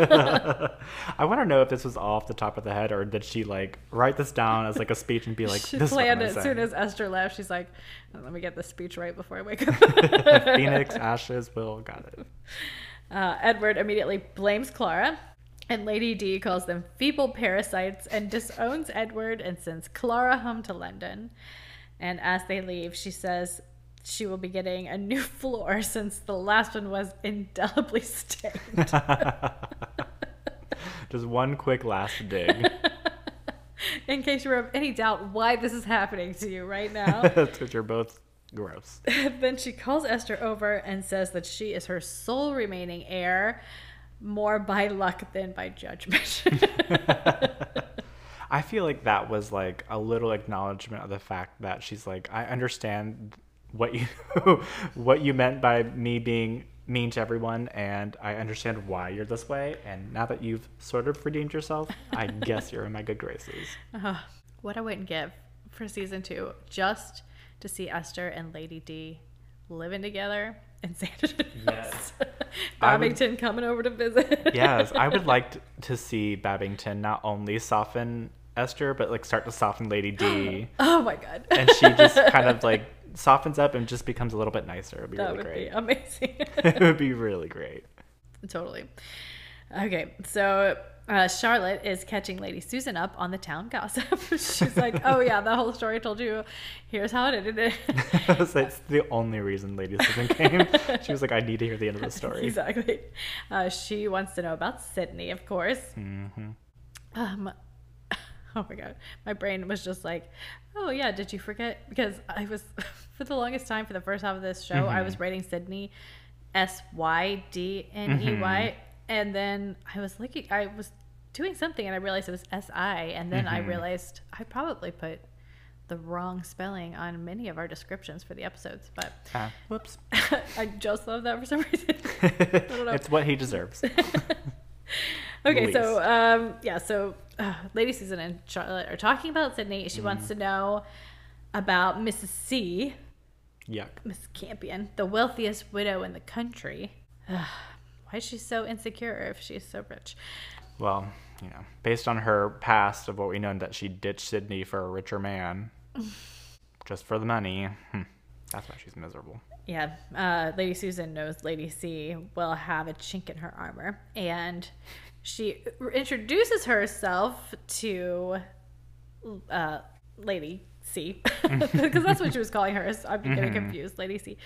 S2: I want to know if this was off the top of the head or did she like write this down as like a speech and be like,
S1: she
S2: "This is what I'm
S1: planned it as soon as Esther left. She's like, let me get the speech right before I wake up.
S2: Phoenix, ashes, will, got it.
S1: Uh, Edward immediately blames Clara, and Lady D calls them feeble parasites and disowns Edward and sends Clara home to London. And as they leave, she says she will be getting a new floor since the last one was indelibly stained.
S2: Just one quick last dig.
S1: In case you have any doubt why this is happening to you right now.
S2: Because you're both gross.
S1: then she calls Esther over and says that she is her sole remaining heir, more by luck than by judgment.
S2: I feel like that was like a little acknowledgement of the fact that she's like, I understand what you what you meant by me being mean to everyone, and I understand why you're this way. And now that you've sort of redeemed yourself, I guess you're in my good graces.
S1: Uh, what I wouldn't give for season two just to see Esther and Lady D living together in Santa
S2: Yes. I would-
S1: Babington coming over to visit.
S2: yes, I would like t- to see Babington not only soften Esther, but like start to soften Lady D,
S1: Oh my god.
S2: and she just kind of like softens up and just becomes a little bit nicer. It'd be
S1: that
S2: really
S1: would
S2: great.
S1: be amazing.
S2: it would be really great.
S1: totally. Okay, so uh, Charlotte is catching Lady Susan up on the town gossip. She's like, "Oh yeah, that whole story I told you. Here's how it ended."
S2: so it's the only reason Lady Susan came. She was like, I need to hear the end of the story.
S1: exactly. Uh, she wants to know about Sidney, of course.
S2: hmm
S1: Um, oh my god, my brain was just like, "Oh yeah, did you forget?" Because I was for the longest time for the first half of this show, I was writing Sydney, S Y D N E Y, and then I was looking, I was doing something, and I realized it was S I, and then I realized I probably put the wrong spelling on many of our descriptions for the episodes, but
S2: Ah, whoops.
S1: I just love that for some reason. don't know.
S2: it's what he deserves.
S1: Okay,
S2: Louise.
S1: so um, yeah, so uh, Lady Susan and Charlotte are talking about Sidney. She wants to know about Mrs. C,
S2: Yuck.
S1: Miss Campion, the wealthiest widow in the country. Why is she so insecure if she's so rich?
S2: Well, you know, based on her past of what we know that she ditched Sidney for a richer man, just for the money. Hmm. That's why she's miserable.
S1: Yeah, uh, Lady Susan knows Lady C will have a chink in her armor, and she introduces herself to uh, Lady C, because that's what she was calling her. so I'm getting confused, Lady C.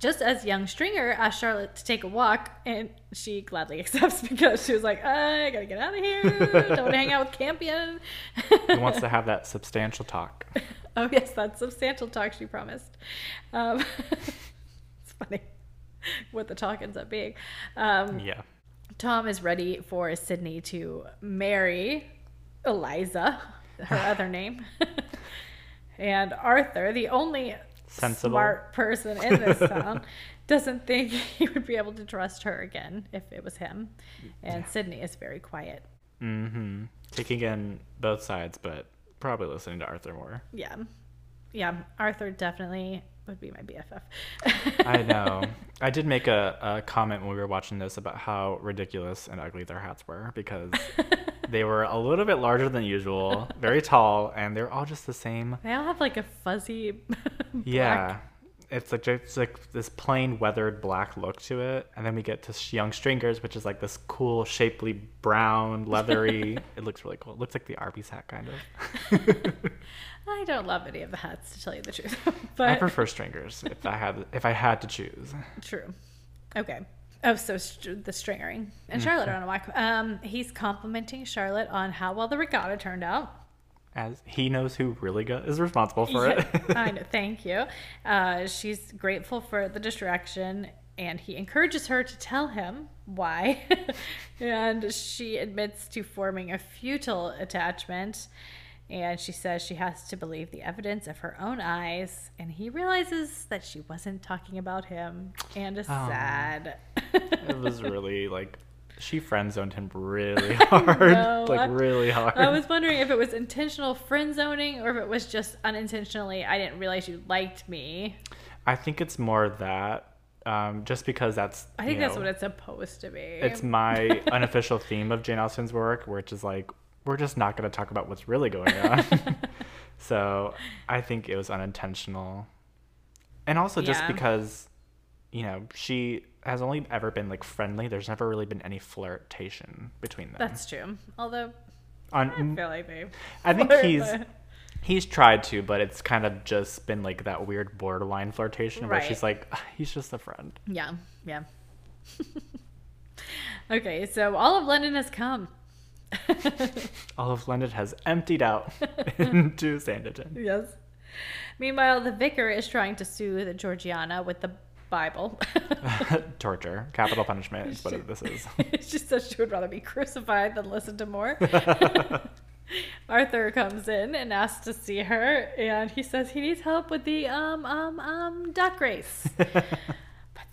S1: Just as young Stringer asked Charlotte to take a walk, and she gladly accepts because she was like, "I gotta get out of here. Don't hang out with Campion."
S2: He wants to have that substantial talk.
S1: Oh yes, that's substantial talk she promised. Um, it's funny what the talk ends up being. Um,
S2: Yeah.
S1: Tom is ready for Sidney to marry Eliza, her other name, and Arthur, the only
S2: Sensible.
S1: smart person in this town, doesn't think he would be able to trust her again if it was him. And Sidney is very quiet.
S2: Mm-hmm. Taking in both sides, but probably listening to Arthur more.
S1: Yeah, yeah. Arthur definitely would be my BFF.
S2: I know. I did make a, a comment when we were watching this about how ridiculous and ugly their hats were because they were a little bit larger than usual, very tall, and they're all just the same.
S1: They all have like a fuzzy. black-
S2: Yeah. It's like just like this plain weathered black look to it, and then we get to young stringers, which is like this cool, shapely brown, leathery. it looks really cool. It looks like the Arby's hat, kind of.
S1: I don't love any of the hats to tell you the truth, but I
S2: prefer stringers if I had if I had to choose.
S1: true. Okay. Oh, so st- the stringering and Charlotte are on a walk. Um, he's complimenting Charlotte on how well the regatta turned out.
S2: As he knows who really go- is responsible for
S1: Yeah,
S2: it.
S1: I know. Thank you. Uh, she's grateful for the distraction, and he encourages her to tell him why. and she admits to forming a futile attachment. And she says she has to believe the evidence of her own eyes. And he realizes that she wasn't talking about him and is
S2: Oh.
S1: sad.
S2: it was really like she friend zoned him really hard, like really hard.
S1: I was wondering if it was intentional friend zoning or if it was just unintentionally. I didn't realize you liked me.
S2: I think it's more that, um, just because that's.
S1: I think that's
S2: know,
S1: what it's supposed to be.
S2: It's my unofficial theme of Jane Austen's work, which is like we're just not going to talk about what's really going on. so I think it was unintentional, and also just
S1: Yeah.
S2: because, you know, she has only ever been like friendly. There's never really been any flirtation between them.
S1: That's true. Although I
S2: On,
S1: feel like they.
S2: I think he's he's tried to, but it's kind of just been like that weird borderline flirtation where
S1: Right.
S2: she's like, "Ah, he's just a friend.
S1: Yeah, yeah. okay, so all of London has come.
S2: All of London has emptied out into Sanditon.
S1: yes. Meanwhile, the vicar is trying to soothe Georgiana with the Bible.
S2: Torture, capital punishment is what this is.
S1: she says she would rather be crucified than listen to more. Arthur comes in and asks to see her, and he says he needs help with the um um um duck race.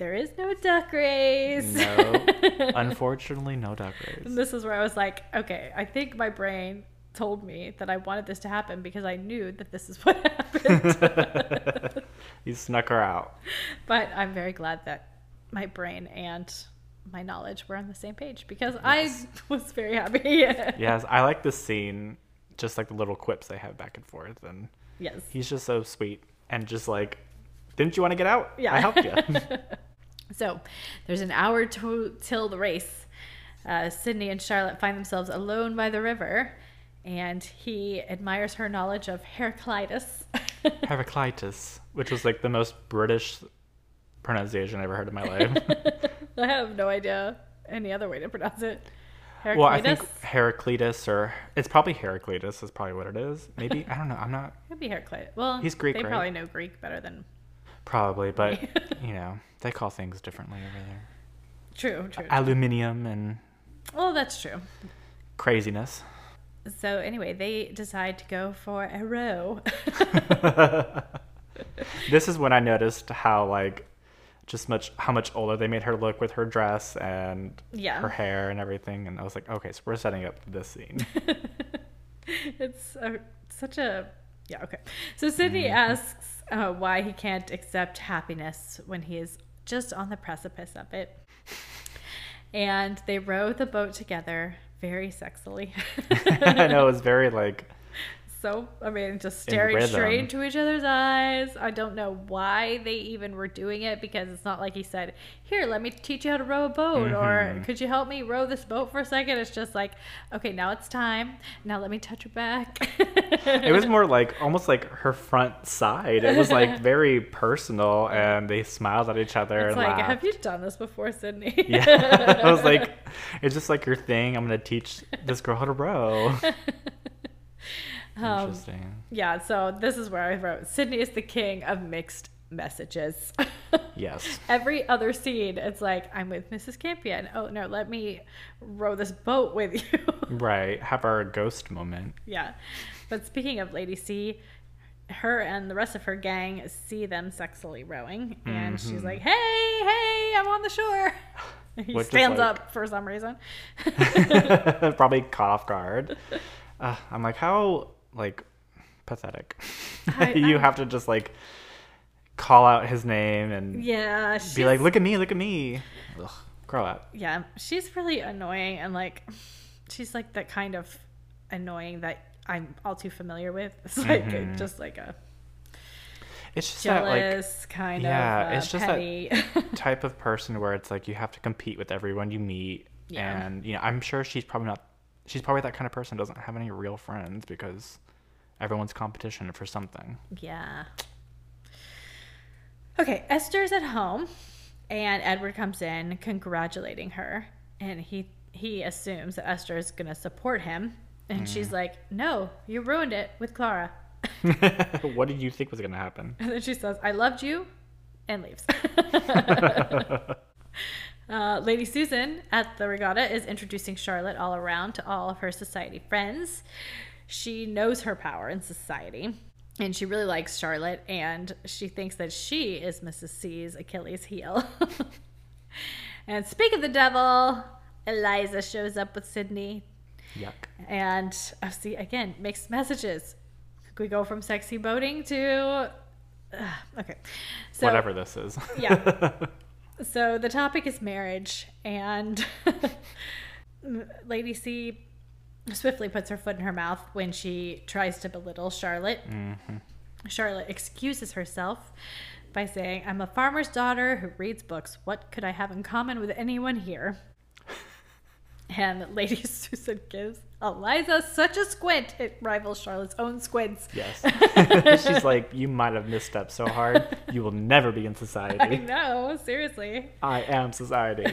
S1: There is no duck race.
S2: No, unfortunately, no duck
S1: And
S2: race.
S1: this is where I was like, okay, I think my brain told me that I wanted this to happen because I knew that this is what happened.
S2: you snuck her out.
S1: but I'm very glad that my brain and my knowledge were on the same page because I was very happy.
S2: Yes, I like this scene, just like the little quips they have back and forth, and
S1: Yes.
S2: he's just so sweet and just like, didn't you want to get out?
S1: Yeah.
S2: I helped you.
S1: So there's an hour to, till the race. Uh, Sidney and Charlotte find themselves alone by the river, and he admires her knowledge of Heraclitus.
S2: Heraclitus, which was like the most British pronunciation I ever heard in my life.
S1: I have no idea any other way to pronounce it. Heraclitus?
S2: well, I think Heraclitus, or it's probably Heraclitus, is probably what it is. Maybe I don't know. I'm not
S1: Could be Heraclitus. Well,
S2: He's Greek,
S1: They
S2: right?
S1: probably know Greek better than.
S2: Probably, but you know they call things differently over there.
S1: True, true.
S2: Aluminium and
S1: well, that's true.
S2: craziness.
S1: So anyway, they decide to go for a row.
S2: This is when I noticed how like just much how much older they made her look with her dress and
S1: Yeah.
S2: her hair and everything, and I was like, okay, so we're setting up this scene.
S1: it's a, such a yeah okay so sidney
S2: Mm-hmm.
S1: asks uh, why he can't accept happiness when he is just on the precipice of it. And they row the boat together very sexily.
S2: I know it was very like
S1: so i mean just staring straight into each other's eyes i don't know why they even were doing it because it's not like he said here let me teach you how to row a boat or
S2: Mhm.
S1: could you help me row this boat for a second it's just like okay now it's time now let me touch your back
S2: it was more like almost like her front side. It was like very personal, and they smiled at each other
S1: It's
S2: and
S1: like,
S2: laughed.
S1: have you done this before, Sidney?
S2: Yeah, I was like, it's just like your thing. I'm gonna teach this girl how to row.
S1: Um,
S2: Interesting.
S1: yeah. So this is where I wrote, Sidney is the king of mixed messages.
S2: Yes.
S1: Every other scene, it's like, I'm with Mrs. Campion. Oh no, let me row this boat with you.
S2: Right. Have our ghost moment.
S1: yeah. But speaking of Lady C, her and the rest of her gang see them sexily rowing, and she's
S2: Mhm.
S1: like, "Hey, hey, I'm on the shore." He
S2: Which
S1: stands
S2: like-
S1: up for some reason.
S2: Probably caught off guard. Uh, I'm like, how like pathetic.
S1: I-
S2: you
S1: I-
S2: have to just like call out his name and
S1: yeah,
S2: be like, look at me, look at me. Ugh, grow up.
S1: yeah, she's really annoying and like she's like that kind of annoying that I'm all too familiar with. It's like
S2: Mhm.
S1: just like a
S2: It's just that like
S1: kind
S2: yeah,
S1: of uh,
S2: it's just that- type of person where it's like you have to compete with everyone you meet
S1: Yeah.
S2: and you know i'm sure she's probably not she's probably that kind of person who doesn't have any real friends because everyone's competition for something
S1: yeah. Okay, Esther's at home and Edward comes in congratulating her and he he assumes that Esther is going to support him and
S2: Mm.
S1: she's like, "No, you ruined it with Clara."
S2: what did you think was going to happen
S1: And then she says, I loved you, and leaves. uh, Lady Susan at the regatta is introducing Charlotte all around to all of her society friends. She knows her power in society, and she really likes Charlotte, and she thinks that she is Mrs. C's Achilles heel. and speak of the devil, Eliza shows up with Sidney.
S2: Yuck.
S1: And oh, see, again, mixed messages. We go from sexy boating to. Uh, okay. So,
S2: Whatever this is.
S1: Yeah. So the topic is marriage, and Lady C swiftly puts her foot in her mouth when she tries to belittle Charlotte. Mm-hmm. Charlotte excuses herself by saying, I'm a farmer's daughter who reads books. What could I have in common with anyone here? And Lady Susan gives Eliza such a squint, it rivals Charlotte's own squints.
S2: yes. She's like, you might have missed misstepped so hard, you will never be in society.
S1: I know, seriously.
S2: I am society.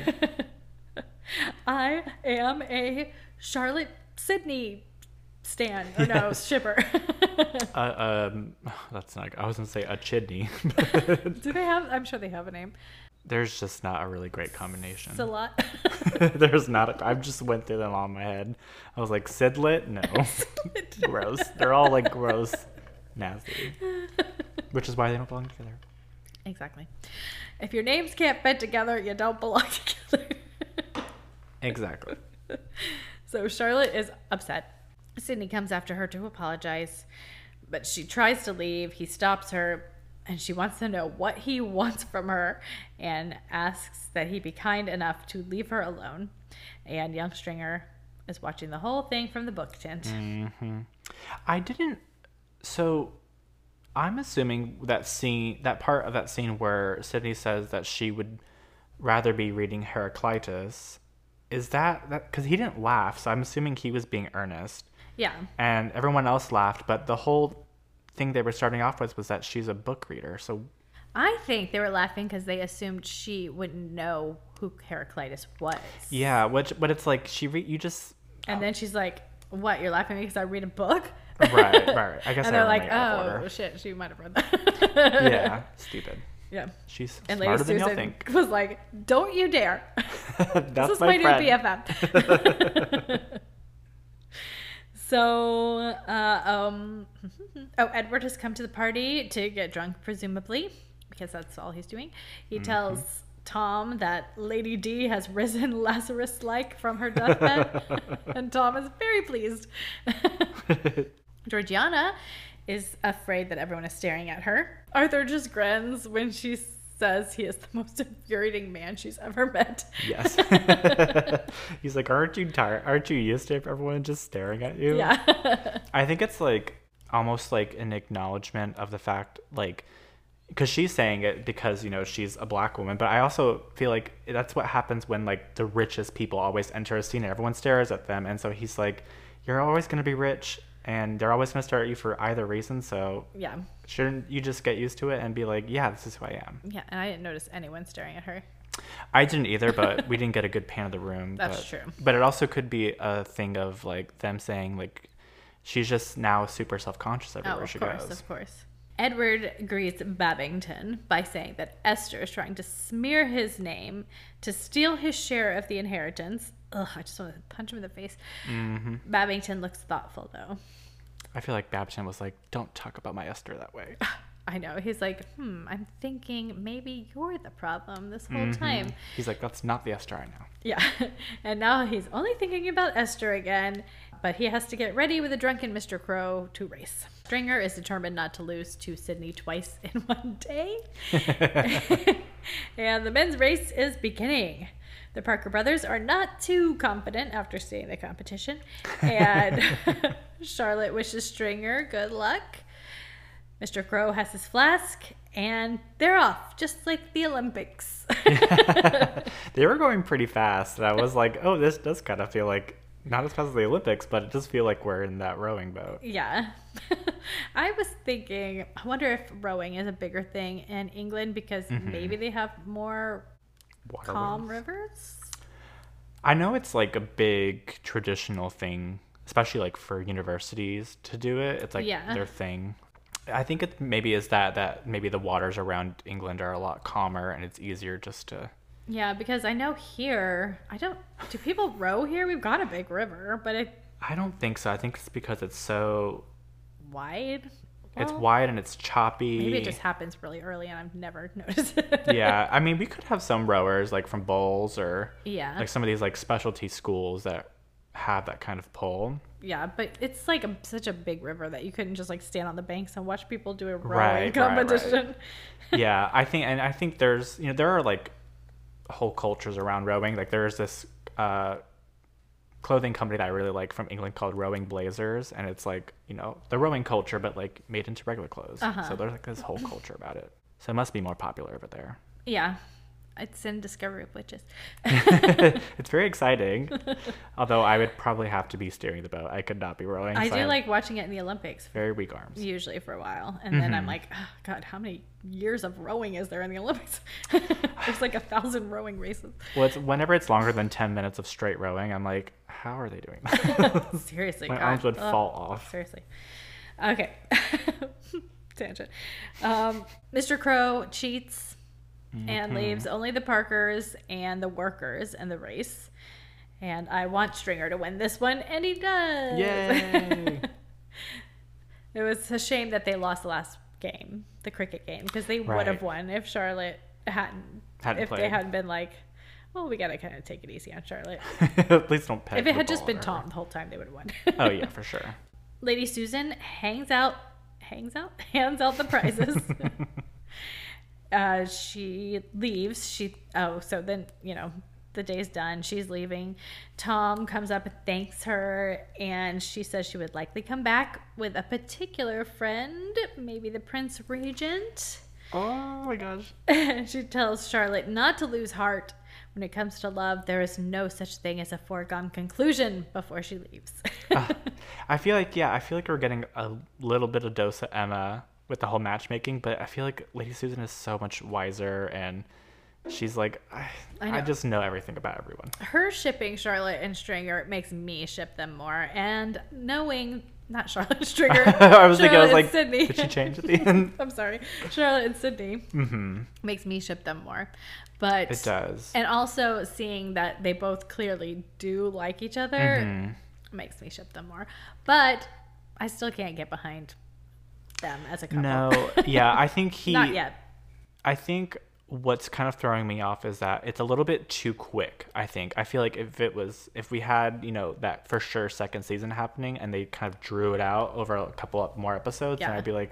S1: I am a Charlotte Sidney stan or no shipper.
S2: uh, um, that's not. I was gonna say a chidney.
S1: Do they have? I'm sure they have a name.
S2: There's just not a really great combination.
S1: It's a lot.
S2: There's not. A, I just went through them all in my head. I was like, Sidlet? No. gross. They're all like gross, nasty. Which is why they don't belong together.
S1: exactly. If your names can't fit together, you don't belong together.
S2: Exactly.
S1: so Charlotte is upset. Sidney comes after her to apologize, but she tries to leave. He stops her and she wants to know what he wants from her and asks that he be kind enough to leave her alone. And young Stringer is watching the whole thing from the book tent.
S2: hmm I didn't. So, I'm assuming that scene, that part of that scene where Sidney says that she would rather be reading Heraclitus, is that that because he didn't laugh, so I'm assuming he was being earnest,
S1: Yeah.
S2: and everyone else laughed, but the whole thing they were starting off with was that she's a book reader. So,
S1: I think they were laughing because they assumed she wouldn't know who Heraclitus was.
S2: yeah, which but it's like she re- you just
S1: And oh. then she's like, What? You're laughing because I read a book?
S2: right right. I guess
S1: and they're like,
S2: it out of
S1: Oh, shit, she might have read that.
S2: yeah, stupid.
S1: Yeah.
S2: She's
S1: And
S2: smarter
S1: Lady
S2: than you'll think.
S1: was like, Don't you dare.
S2: That's
S1: this is
S2: my,
S1: my, new BFF. So, uh, um, oh, Edward has come to the party to get drunk, presumably, because that's all he's doing. He
S2: Mm-hmm.
S1: tells Tom that Lady D has risen Lazarus like from her deathbed, and Tom is very pleased. Georgiana is afraid that everyone is staring at her. Arthur just grins when she says he is the most infuriating man she's ever met.
S2: Yes. He's like, aren't you tired? Aren't you used to everyone just staring at you?
S1: Yeah.
S2: I think it's like almost like an acknowledgement of the fact, like, because she's saying it because you know she's a black woman, but I also feel like that's what happens when like the richest people always enter a scene and everyone stares at them, and so he's like, you're always gonna be rich, and they're always gonna stare at you for either reason. So
S1: yeah.
S2: shouldn't you just get used to it and be like, yeah, this is who I am?
S1: Yeah, and I didn't notice anyone staring at her.
S2: I didn't either, but we didn't get a good pan of the room.
S1: That's
S2: but,
S1: true.
S2: But it also could be a thing of like them saying like she's just now super self conscious
S1: Oh,
S2: everywhere
S1: of
S2: she
S1: course,
S2: goes.
S1: of course. Edward greets Babington by saying that Esther is trying to smear his name to steal his share of the inheritance. Ugh, I just want to punch him in the face.
S2: hmm
S1: Babington looks thoughtful, though.
S2: I feel like Babington was like, "Don't talk about my Esther that way."
S1: I know. He's like, hmm, I'm thinking maybe you're the problem this whole
S2: Mhm.
S1: time.
S2: He's like, "That's not the Esther I know."
S1: Yeah. And now he's only thinking about Esther again, but he has to get ready with a drunken Mr. Crowe to race. Stringer is determined not to lose to Sidney twice in one day. and the men's race is beginning. The Parker brothers are not too confident after seeing the competition. And Charlotte wishes Stringer good luck. Mr. Crowe has his flask, and they're off, just like the Olympics.
S2: they were going pretty fast, and I was like, "Oh, this does kind of feel like not as fast as the Olympics, but it does feel like we're in that rowing boat."
S1: Yeah. I was thinking, I wonder if rowing is a bigger thing in England because
S2: Mm-hmm.
S1: maybe they have more
S2: Water
S1: calm rivers.
S2: I know it's like a big traditional thing, especially like for universities to do it. It's like
S1: Yeah.
S2: their thing. I think it maybe is that that maybe the waters around England are a lot calmer and it's easier just to.
S1: Yeah, because I know here, I don't, do people row here? We've got a big river, but it's
S2: I don't think so. I think it's because it's so
S1: wide.
S2: It's wide and it's choppy.
S1: Maybe it just happens really early and I've never noticed it.
S2: yeah, I mean, we could have some rowers like from bowls or
S1: Yeah.
S2: like some of these like specialty schools that have that kind of pull.
S1: Yeah, but it's like a, such a big river that you couldn't just like stand on the banks and watch people do a rowing
S2: Right, right, right.
S1: competition.
S2: yeah, I think, and I think there's, you know, there are like whole cultures around rowing. Like there's this uh, clothing company that I really like from England called Rowing Blazers, and it's like, you know, the rowing culture, but like made into regular clothes.
S1: Uh-huh.
S2: So there's like this whole culture about it. So it must be more popular over there.
S1: Yeah, it's in Discovery of Witches.
S2: it's very exciting. Although I would probably have to be steering the boat. I could not be rowing.
S1: I
S2: so
S1: do
S2: have
S1: like watching it in the Olympics.
S2: very weak arms.
S1: Usually for a while, and then I'm
S2: Mm-hmm.
S1: like, oh, God, how many years of rowing is there in the Olympics? There's like a thousand rowing races.
S2: Well, it's whenever it's longer than 10 minutes of straight rowing, I'm like, how are they doing that?
S1: Seriously,
S2: My
S1: God.
S2: arms would
S1: Ugh.
S2: fall off.
S1: Seriously. Okay. Tangent. Um, Mr. Crowe cheats
S2: Mm-hmm.
S1: and leaves only the Parkers and the workers in the race. And I want Stringer to win this one, and he does.
S2: Yay!
S1: It was a shame that they lost the last game, the cricket game, because they would have won if Charlotte hadn't,
S2: Hadn't
S1: if they hadn't been like, well, we gotta kind of take it easy on Charlotte.
S2: Please don't peg
S1: if it had just been. Tom the whole time, they would have won.
S2: Oh, yeah, for sure.
S1: Lady Susan hangs out, hangs out, hands out the prizes. Uh, she leaves. She oh, so then you know the day's done. She's leaving. Tom comes up and thanks her, and she says she would likely come back with a particular friend, maybe the Prince Regent.
S2: Oh my gosh.
S1: she tells Charlotte not to lose heart. When it comes to love, there is no such thing as a foregone conclusion before she leaves.
S2: I feel like, yeah, I feel like we're getting a little bit of dose of Emma with the whole matchmaking, but I feel like Lady Susan is so much wiser and she's like, I,
S1: I
S2: I, just know everything about everyone.
S1: her shipping Charlotte and Stringer makes me ship them more. And knowing not Charlotte Stringer,
S2: I was thinking, I was like,
S1: Sidney.
S2: did she change at the end?
S1: I'm sorry, Charlotte and Sidney
S2: mm-hmm.
S1: makes me ship them more. But
S2: It does.
S1: and also seeing that they both clearly do like each other
S2: Mhm.
S1: makes me ship them more. But I still can't get behind them as a couple.
S2: No, yeah, I think he.
S1: not yet.
S2: I think what's kind of throwing me off is that it's a little bit too quick. I think I feel like if it was, if we had, you know, that for sure second season happening, and they kind of drew it out over a couple of more episodes,
S1: Yeah.
S2: I'd be like,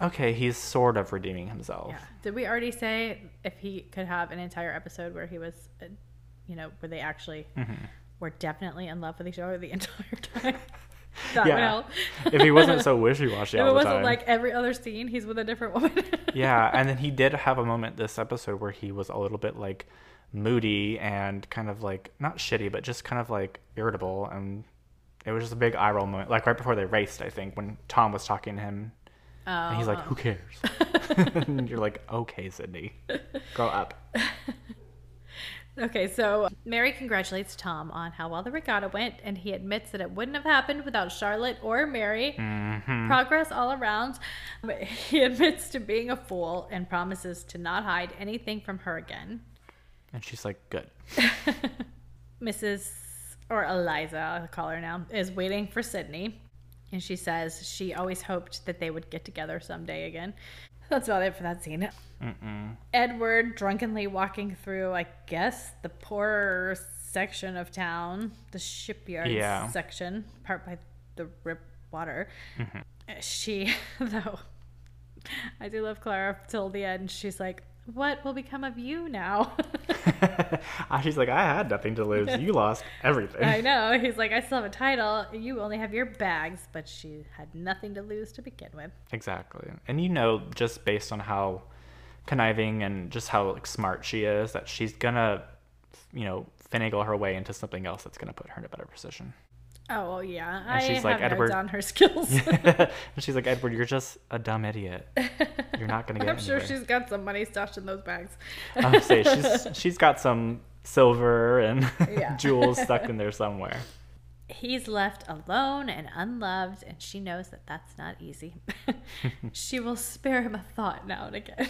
S2: okay, he's sort of redeeming himself.
S1: Yeah. Did we already say if he could have an entire episode where he was, uh, you know, where they actually
S2: Mm-hmm.
S1: were definitely in love with each other the entire time? that
S2: Yeah. if he wasn't so wishy-washy
S1: if
S2: all
S1: it
S2: the
S1: wasn't
S2: time.
S1: like every other scene he's with a different woman.
S2: yeah, and then he did have a moment this episode where he was a little bit like moody and kind of like not shitty, but just kind of like irritable, and it was just a big eye roll moment, like right before they raced, I think, when Tom was talking to him, and he's like,
S1: Oh.
S2: "Who cares?" and you're like, "Okay, Sidney, grow up."
S1: Okay, so Mary congratulates Tom on how well the regatta went, and he admits that it wouldn't have happened without Charlotte or Mary.
S2: hmm
S1: Progress all around. But He admits to being a fool and promises to not hide anything from her again.
S2: And she's like, "Good."
S1: Mrs. or Eliza, I'll call her now, is waiting for Sidney. And she says she always hoped that they would get together someday again. That's about it for that scene.
S2: Mm-mm.
S1: Edward drunkenly walking through, I guess, the poorer section of town, the shipyard
S2: Yeah.
S1: section, part by the rip water.
S2: Mm-hmm.
S1: She, though, I do love Clara till the end. She's like, What will become of you now?
S2: Ah, she's like, "I had nothing to lose. You lost everything."
S1: I know. He's like, I still have a title. You only have your bags, but she had nothing to lose to begin with.
S2: Exactly. And you know, just based on how conniving and just how like, smart she is, that she's gonna, you know, finagle her way into something else that's gonna put her in a better position.
S1: Oh, well, yeah. I
S2: she's
S1: have
S2: like, Edward-
S1: on her skills.
S2: and she's like, Edward, you're just a dumb idiot. You're not gonna get
S1: I'm sure she's got some money stashed in those bags.
S2: I say she's she's got some silver and
S1: Yeah.
S2: jewels stuck in there somewhere.
S1: He's left alone and unloved, and she knows that that's not easy. she will spare him a thought now and again.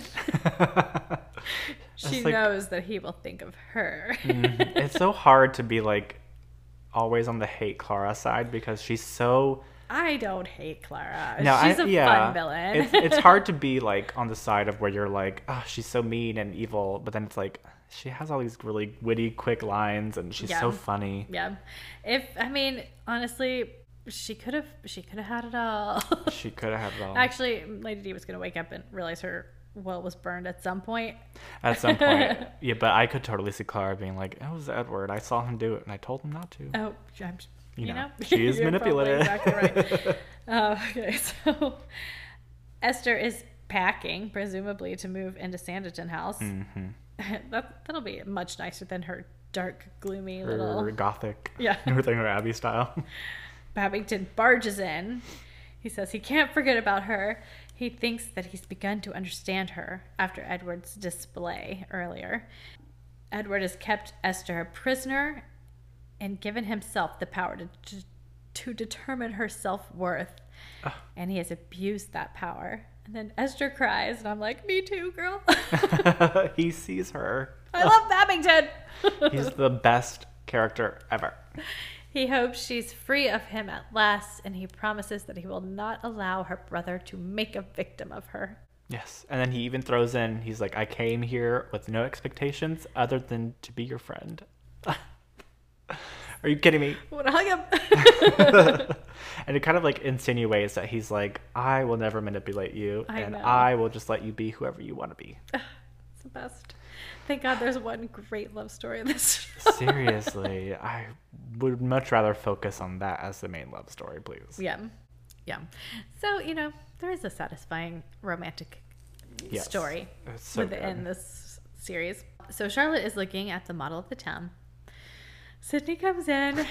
S1: she
S2: like-
S1: knows that he will think of her. Mm-hmm.
S2: it's so hard to be like always on the hate Clara side because she's so
S1: I don't hate Clara.
S2: No,
S1: She's
S2: I,
S1: a
S2: yeah,
S1: fun villain.
S2: it's, it's hard to be like on the side of where you're like, oh, she's so mean and evil, but then it's like she has all these really witty, quick lines, and she's so funny.
S1: yeah. If I mean, honestly, she could have she could have had it all.
S2: She could have had it all.
S1: Actually, Lady D was gonna wake up and realize her well was burned at some point.
S2: At some point, yeah, but I could totally see Clara being like, "It was Edward. I saw him do it, and I told him not to."
S1: Oh, I'm, you,
S2: You
S1: know,
S2: know, she is manipulative.
S1: Exactly right. uh, okay, so Esther is packing, presumably to move into Sanditon House.
S2: hmm
S1: that that'll be much nicer than her dark, gloomy
S2: Her
S1: little.
S2: gothic,
S1: Yeah.
S2: everything her Abbey style.
S1: Babington barges in. He says he can't forget about her. He thinks that he's begun to understand her after Edward's display earlier. Edward has kept Esther a prisoner and given himself the power to, to, to determine her self worth. Ah. And he has abused that power. And then Esther cries, and I'm like, Me too, girl.
S2: he sees her.
S1: I love Babington.
S2: He's the best character ever.
S1: He hopes she's free of him at last, and he promises that he will not allow her brother to make a victim of her.
S2: Yes, and then he even throws in, he's like, "I came here with no expectations other than to be your friend." Are you kidding me?
S1: I want to hug him.
S2: And it kind of like insinuates that he's like, "I will never manipulate you,
S1: I
S2: and
S1: know.
S2: I will just let you be whoever you want to be."
S1: it's the best. Thank God there's one great love story in this.
S2: Seriously, I would much rather focus on that as the main love story, please.
S1: yeah. Yeah. So, you know, there is a satisfying romantic
S2: Yes.
S1: story
S2: so
S1: within
S2: good.
S1: this series. So Charlotte is looking at the model of the town. Sidney comes in.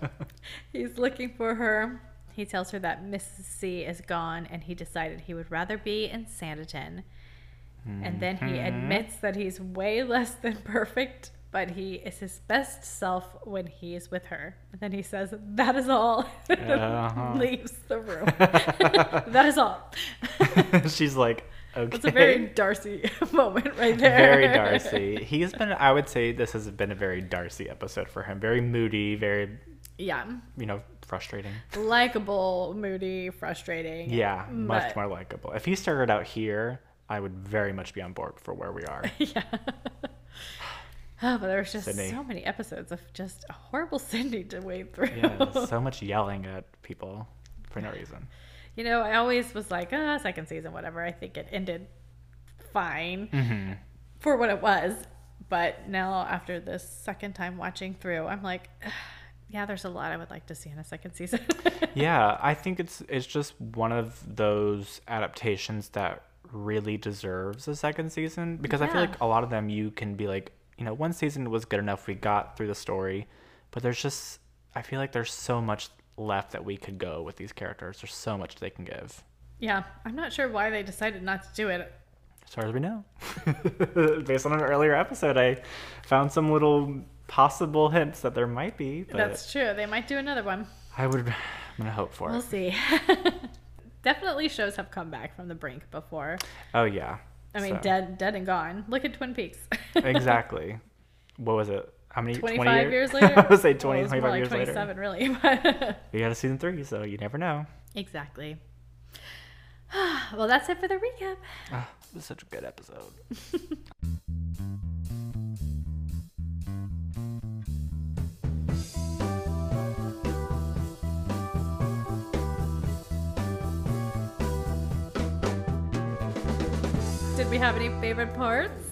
S1: He's looking for her. He tells her that Mrs. C is gone and he decided he would rather be in Sanditon. And then he
S2: Mhm.
S1: admits that he's way less than perfect, but he is his best self when he is with her. And then he says, That is all.
S2: Uh-huh.
S1: Leaves the room. that is all.
S2: She's like, "Okay."
S1: It's a very Darcy moment right there.
S2: very Darcy. He's been, I would say, this has been a very Darcy episode for him. Very moody, very,
S1: Yeah.
S2: you know, frustrating.
S1: Likable, moody, frustrating.
S2: Yeah, much more likable. If he started out here, I would very much be on board for where we are.
S1: yeah. Oh, but there's just
S2: Sidney.
S1: so many episodes of just a horrible Sidney to wade through.
S2: yeah, so much yelling at people for no reason.
S1: you know, I always was like, ah, second season, whatever. I think it ended fine
S2: hmm
S1: for what it was. But now, after this second time watching through, I'm like, yeah, there's a lot I would like to see in a second season.
S2: Yeah, I think it's it's just one of those adaptations that really deserves a second season because I feel like a lot of them you can be like, you know, one season was good enough we got through the story, but there's just I feel like there's so much left that we could go with these characters. There's so much they can give.
S1: yeah, I'm not sure why they decided not to do it.
S2: As far as we know. Based on an earlier episode, I found some little possible hints that there might be, but
S1: That's true. They might do another one.
S2: I would I'm gonna hope for
S1: We'll
S2: it.
S1: see. Definitely shows have come back from the brink before.
S2: Oh yeah.
S1: I mean,
S2: So-
S1: dead, dead and gone. Look at Twin Peaks.
S2: exactly. What was it? How many?
S1: 25
S2: year-
S1: years later.
S2: I would say
S1: Well,
S2: 20,
S1: it was
S2: 25
S1: like
S2: years later.
S1: 27, really. but-
S2: We got a season three, so you never know.
S1: exactly. well, that's it for the recap.
S2: Ah, this is such a good episode.
S1: We have any favorite parts?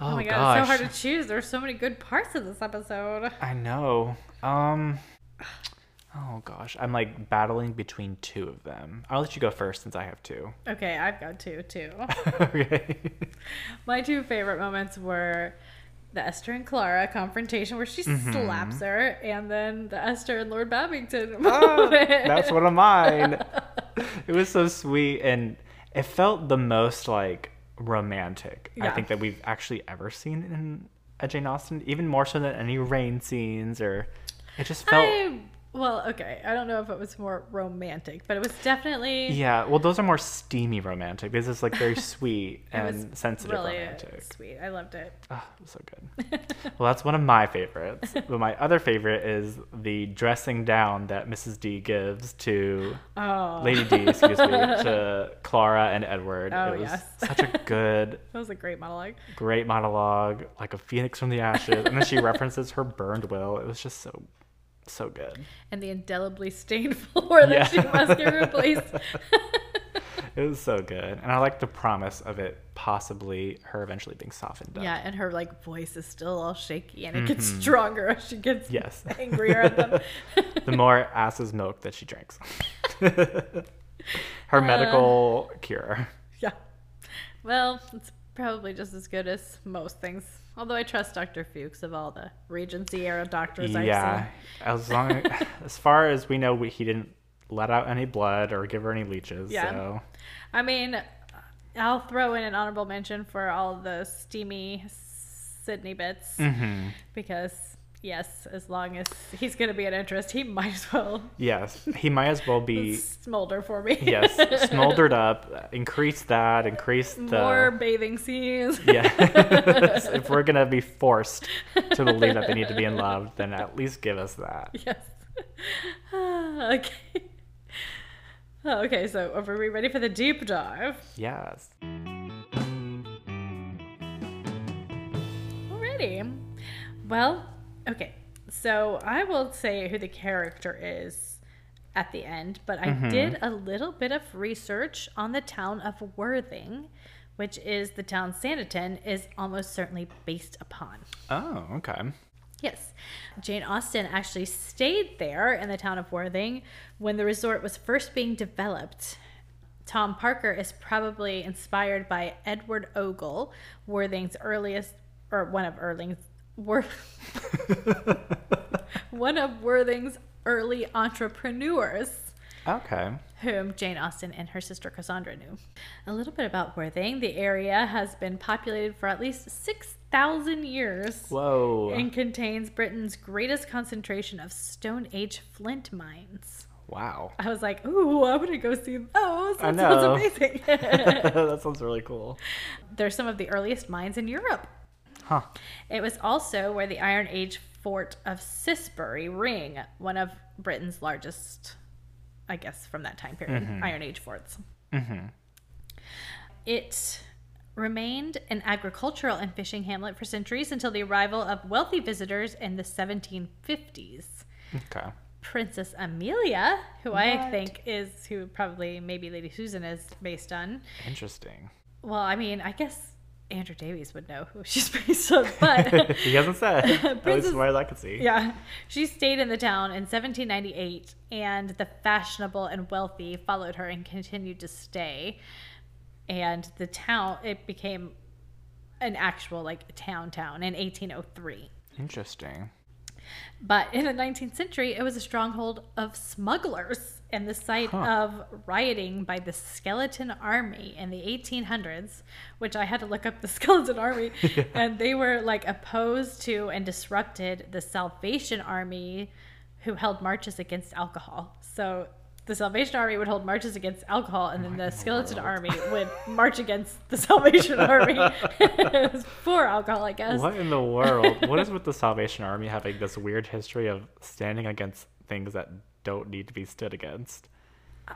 S2: Oh,
S1: Oh, my god, it's so hard to choose. There's so many good parts of this episode.
S2: I know. Um. Oh gosh, I'm like battling between two of them. I'll let you go first since I have two.
S1: Okay, I've got two too.
S2: okay.
S1: My two favorite moments were the Esther and Clara confrontation where she
S2: Mm-hmm.
S1: slaps her, and then the Esther and Lord Babington
S2: Oh, that's one of mine. It was so sweet and it felt the most like romantic I think that we've actually ever seen in a Jane Austen, even more so than any rain scenes or it just felt
S1: I Well, okay. I don't know if it was more romantic, but it was definitely
S2: Yeah, well, those are more steamy romantic. This is like very sweet and sensitive
S1: really
S2: romantic.
S1: sweet. I loved it.
S2: Ah, it was so good. well, that's one of my favorites. but my other favorite is the dressing down that Mrs. D gives to
S1: Oh,
S2: Lady D, excuse me, to Clara and Edward.
S1: Oh,
S2: it was
S1: yes.
S2: such a good,
S1: that was a great monologue.
S2: great monologue, like a phoenix from the ashes. And then she references her burned will. It was just so, so good.
S1: And the indelibly stained floor that
S2: Yeah.
S1: she must get replaced.
S2: It was so good. And I like the promise of it possibly her eventually being softened up.
S1: yeah, and her like voice is still all shaky, and it gets stronger as she gets
S2: Mm-hmm. Yes.
S1: angrier at them.
S2: the more ass's milk that she drinks. her
S1: Uh.
S2: medical cure.
S1: yeah. Well, it's probably just as good as most things. Although I trust Dr. Fuchs of all the Regency era doctors I've
S2: Yeah,
S1: seen.
S2: as long as as far as we know, we, he didn't let out any blood or give her any leeches.
S1: Yeah.
S2: So
S1: I mean, I'll throw in an honorable mention for all the steamy Sidney bits
S2: hmm
S1: because yes, as long as he's going to be an interest, he might as well
S2: yes, he might as well be.
S1: smolder for me.
S2: yes, smoldered up. Increase that. Increase the.
S1: More bathing scenes.
S2: Yeah. if we're gonna be forced to believe that they need to be in love, then at least give us that.
S1: yes. Okay. Oh, okay, so are we ready for the deep dive?
S2: Yes.
S1: Alrighty. Well, okay. So I will say who the character is at the end, but I mm-hmm. did a little bit of research on the town of Worthing, which is the town Sanditon is almost certainly based upon.
S2: Oh, okay.
S1: Yes. Jane Austen actually stayed there in the town of Worthing when the resort was first being developed. Tom Parker is probably inspired by Edward Ogle, Worthing's earliest, or one of Erling's, Wor- one of Worthing's early entrepreneurs
S2: Okay.
S1: whom Jane Austen and her sister Cassandra knew. A little bit about Worthing. The area has been populated for at least 6,000 years
S2: Whoa.
S1: and contains Britain's greatest concentration of Stone Age flint mines.
S2: Wow.
S1: I was like, ooh, I want to go see those.
S2: I
S1: That
S2: know.
S1: sounds amazing.
S2: that sounds really cool.
S1: They're some of the earliest mines in Europe.
S2: Huh.
S1: It was also where the Iron Age fort of Cissbury Ring, one of Britain's largest, I guess, from that time period, Iron Age forts.
S2: Mm-hmm.
S1: It remained an agricultural and fishing hamlet for centuries until the arrival of wealthy visitors in the 1750s.
S2: Okay.
S1: Princess Amelia, who I think is who probably maybe Lady Susan is based on.
S2: Interesting.
S1: Well, I mean, I guess Andrew Davies would know who she's based on, but
S2: he hasn't said. At least
S1: Princess-
S2: as far as I can see.
S1: yeah, she stayed in the town in 1798, and the fashionable and wealthy followed her and continued to stay. And the town, it became an actual like town town in 1803.
S2: Interesting.
S1: But in the 19th century, it was a stronghold of smugglers and the site
S2: Huh.
S1: of rioting by the Skeleton Army in the 1800s, which I had to look up the Skeleton Army. And they were like opposed to and disrupted the Salvation Army, who held marches against alcohol. So the Salvation Army would hold marches against alcohol, and then the Skeleton
S2: world?
S1: Army would march against the Salvation Army. for alcohol, I guess.
S2: What in the world? what is with the Salvation Army having this weird history of standing against things that don't need to be stood against?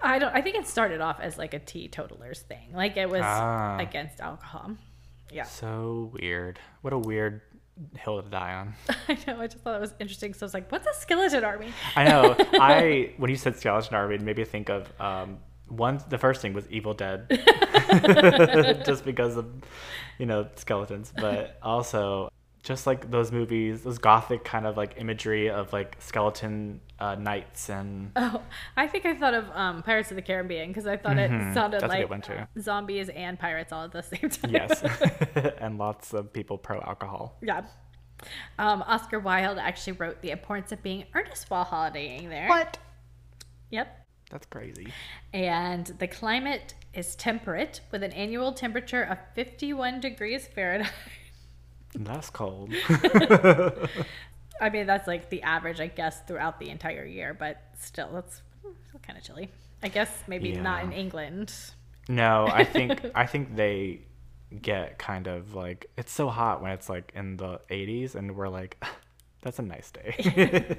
S1: I don't. I think it started off as like a teetotalers thing. Like it was
S2: Ah.
S1: against alcohol. Yeah,
S2: So weird. What a weird hill to die on.
S1: I know. I just thought it was interesting. So I was like, "What's a skeleton army?"
S2: I know. I when you said skeleton army, it made me think of um, one. The first thing was Evil Dead, just because of you know skeletons, but also just like those movies, those gothic kind of like imagery of like skeleton uh, knights and
S1: Oh, I think I thought of um, Pirates of the Caribbean because I thought it
S2: Mhm.
S1: sounded
S2: That's
S1: like
S2: one,
S1: zombies and pirates all at the same time.
S2: yes, and lots of people pro alcohol.
S1: yeah. Um, Oscar Wilde actually wrote the importance of being earnest while holidaying there.
S2: What?
S1: Yep.
S2: That's crazy.
S1: And the climate is temperate with an annual temperature of 51 degrees Fahrenheit.
S2: That's cold.
S1: I mean, that's like the average, I guess, throughout the entire year, but still, that's kind of chilly. I guess maybe not in England.
S2: No, I think I think they get kind of like it's so hot when it's like in the 80s and we're like that's a nice day.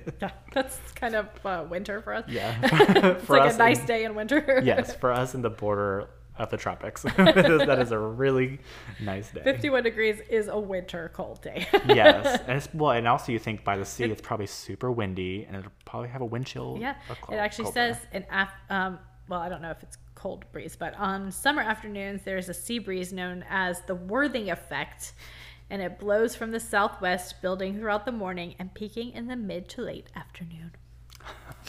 S1: Yeah, that's kind of uh, winter for us.
S2: yeah.
S1: it's
S2: For
S1: like
S2: us
S1: a nice
S2: in-
S1: day in winter.
S2: yes, for us in the border of the tropics. that is a really nice day.
S1: 51 degrees is a winter cold day.
S2: yes, and it's well, and also you think by the sea, it's probably super windy, and it'll probably have a wind chill.
S1: Yeah,
S2: or
S1: it actually says an af- um, well, I don't know if it's cold breeze, but on summer afternoons there's a sea breeze known as the Worthing effect, and it blows from the southwest, building throughout the morning and peaking in the mid to late afternoon.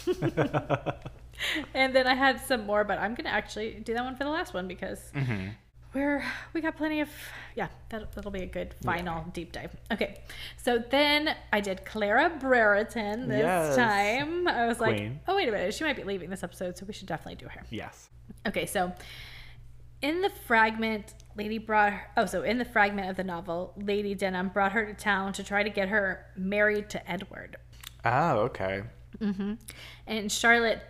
S1: and then I had some more, but I'm gonna actually do that one for the last one because
S2: Mm-hmm.
S1: we're we got plenty of yeah that, that'll be a good final deep dive okay so then i did clara brereton this
S2: Yes.
S1: time i was like oh wait a minute she might be leaving this episode so we should definitely do her
S2: yes.
S1: okay so in the fragment lady brought her, oh so in the fragment of the novel lady denham brought her to town to try to get her married to edward
S2: Oh, okay.
S1: and Charlotte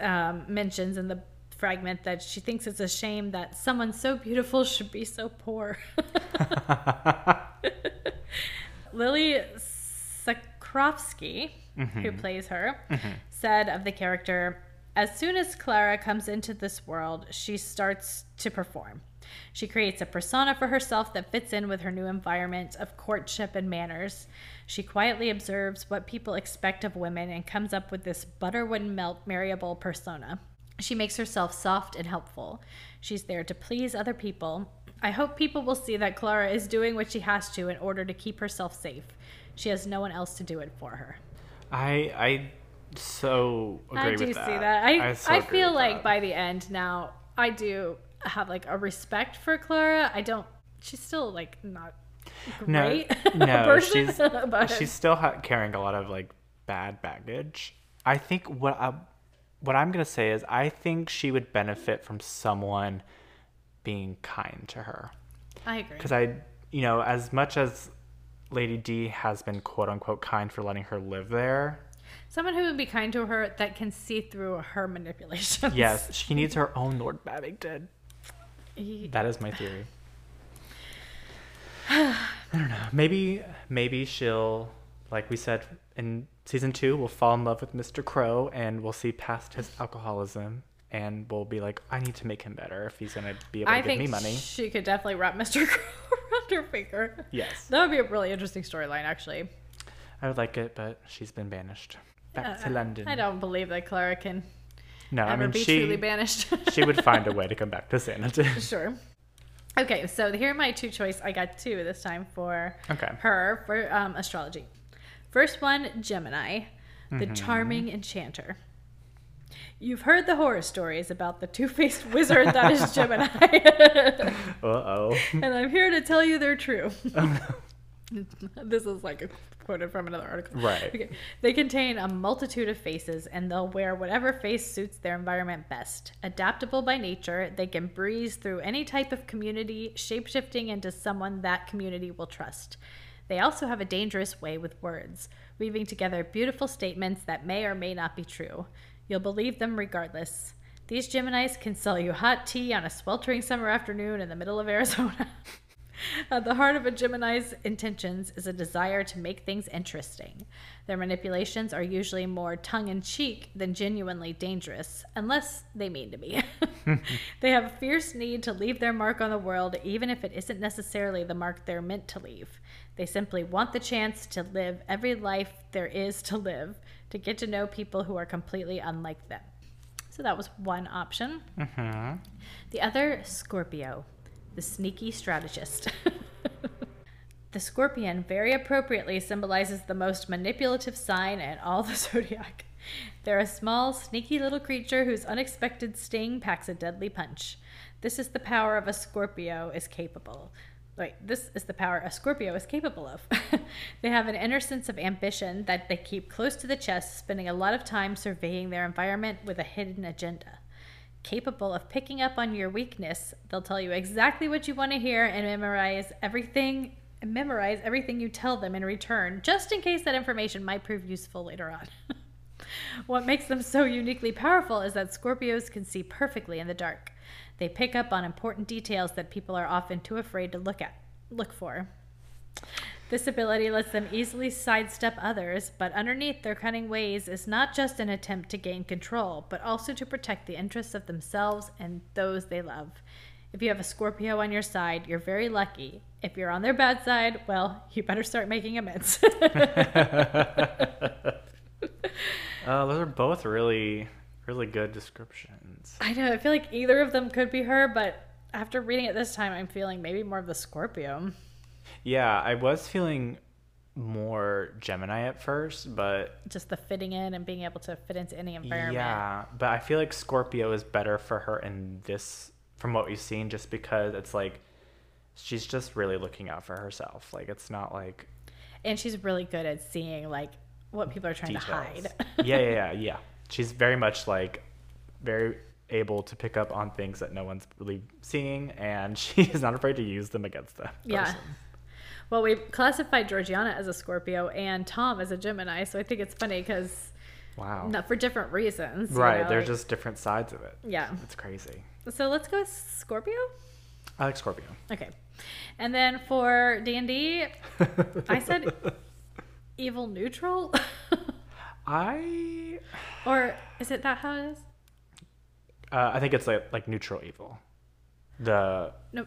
S1: um, mentions in the fragment that she thinks it's a shame that someone so beautiful should be so poor. Lily Sacofsky, who plays her, said of the character, as soon as Clara comes into this world, she starts to perform. She creates a persona for herself that fits in with her new environment of courtship and manners. She quietly observes what people expect of women and comes up with this butter wouldn't melt marryable persona. She makes herself soft and helpful. She's there to please other people. I hope people will see that Clara is doing what she has to in order to keep herself safe. She has no one else to do it for her.
S2: I I so agree
S1: I do
S2: that.
S1: see that. I
S2: so
S1: I, feel like
S2: that.
S1: by the end now, I do have like a respect for Clara. I don't. She's still like not
S2: no,
S1: great.
S2: no,
S1: person,
S2: she's she's still ha- carrying a lot of like bad baggage. I think what I, what I'm gonna say is I think she would benefit from someone being kind to her.
S1: I agree.
S2: because I, you know, as much as Lady D has been quote unquote kind for letting her live there,
S1: Someone who would be kind to her that can see through her manipulations.
S2: yes, she needs her own Lord Babington.
S1: He-
S2: That is my theory. I don't know. Maybe, maybe she'll, like we said in season two, we'll fall in love with Mr. Crowe and we'll see past his alcoholism and we'll be like, I need to make him better if he's gonna be able to
S1: I
S2: give me money.
S1: she could definitely wrap Mr. Crowe around her finger.
S2: Yes,
S1: That would be a really interesting storyline, actually.
S2: I would like it, but she's been banished back to
S1: Uh,
S2: London.
S1: I don't believe that Clara can
S2: No, I mean
S1: be
S2: she
S1: truly banished.
S2: she would find a way to come back to Sanditon.
S1: Sure. Okay, so here are my two choice. I got two this time for
S2: Okay.
S1: her for um, astrology. First one, Gemini,
S2: Mm-hmm.
S1: the charming enchanter. You've heard the horror stories about the two faced wizard that is Gemini.
S2: Uh oh.
S1: and I'm here to tell you they're true.
S2: Oh,
S1: this is like a quoted from another article.
S2: Right.
S1: Okay. They contain a multitude of faces and they'll wear whatever face suits their environment best. Adaptable by nature, they can breeze through any type of community, shapeshifting into someone that community will trust. They also have a dangerous way with words, weaving together beautiful statements that may or may not be true. You'll believe them regardless. These Geminis can sell you hot tea on a sweltering summer afternoon in the middle of Arizona. At the heart of a Gemini's intentions is a desire to make things interesting. Their manipulations are usually more tongue in cheek than genuinely dangerous, unless they mean to be. they have a fierce need to leave their mark on the world, even if it isn't necessarily the mark they're meant to leave. They simply want the chance to live every life there is to live, to get to know people who are completely unlike them. So that was one option.
S2: Mm-hmm.
S1: The other, Scorpio, the sneaky strategist. the scorpion very appropriately symbolizes the most manipulative sign in all the zodiac. They're a small, sneaky little creature whose unexpected sting packs a deadly punch. This is the power of a Scorpio is capable. Wait, this is the power a Scorpio is capable of. they have an inner sense of ambition that they keep close to the chest, spending a lot of time surveying their environment with a hidden agenda capable of picking up on your weakness. They'll tell you exactly what you want to hear and memorize everything memorize everything you tell them in return, just in case that information might prove useful later on. what makes them so uniquely powerful is that Scorpios can see perfectly in the dark. They pick up on important details that people are often too afraid to look at, look for. This ability lets them easily sidestep others, but underneath their cunning ways is not just an attempt to gain control, but also to protect the interests of themselves and those they love. If you have a Scorpio on your side, you're very lucky. If you're on their bad side, well, you better start making amends.
S2: Uh, those are both really, really good descriptions.
S1: I know, I feel like either of them could be her, but after reading it this time, I'm feeling maybe more of the Scorpio.
S2: Yeah, I was feeling more Gemini at first, but
S1: Just the fitting in and being able to fit into any environment.
S2: yeah, but I feel like Scorpio is better for her in this, from what we've seen, just because it's like she's just really looking out for herself. Like it's not like
S1: And she's really good at seeing like what people are trying
S2: details.
S1: to hide.
S2: yeah, yeah, yeah, yeah. She's very much like very able to pick up on things that no one's really seeing, and she is not afraid to use them against them.
S1: Yeah. Well, we've classified Georgiana as a Scorpio and Tom as a Gemini, so I think it's funny because
S2: Wow.
S1: not for different reasons. you
S2: right,
S1: know,
S2: they're
S1: like-
S2: just different sides of it.
S1: yeah.
S2: It's crazy.
S1: So let's go with Scorpio.
S2: I like Scorpio.
S1: Okay, and then for D and D, I said evil neutral,
S2: I
S1: or is it that how it is?
S2: uh, I think it's like like neutral evil. The
S1: No,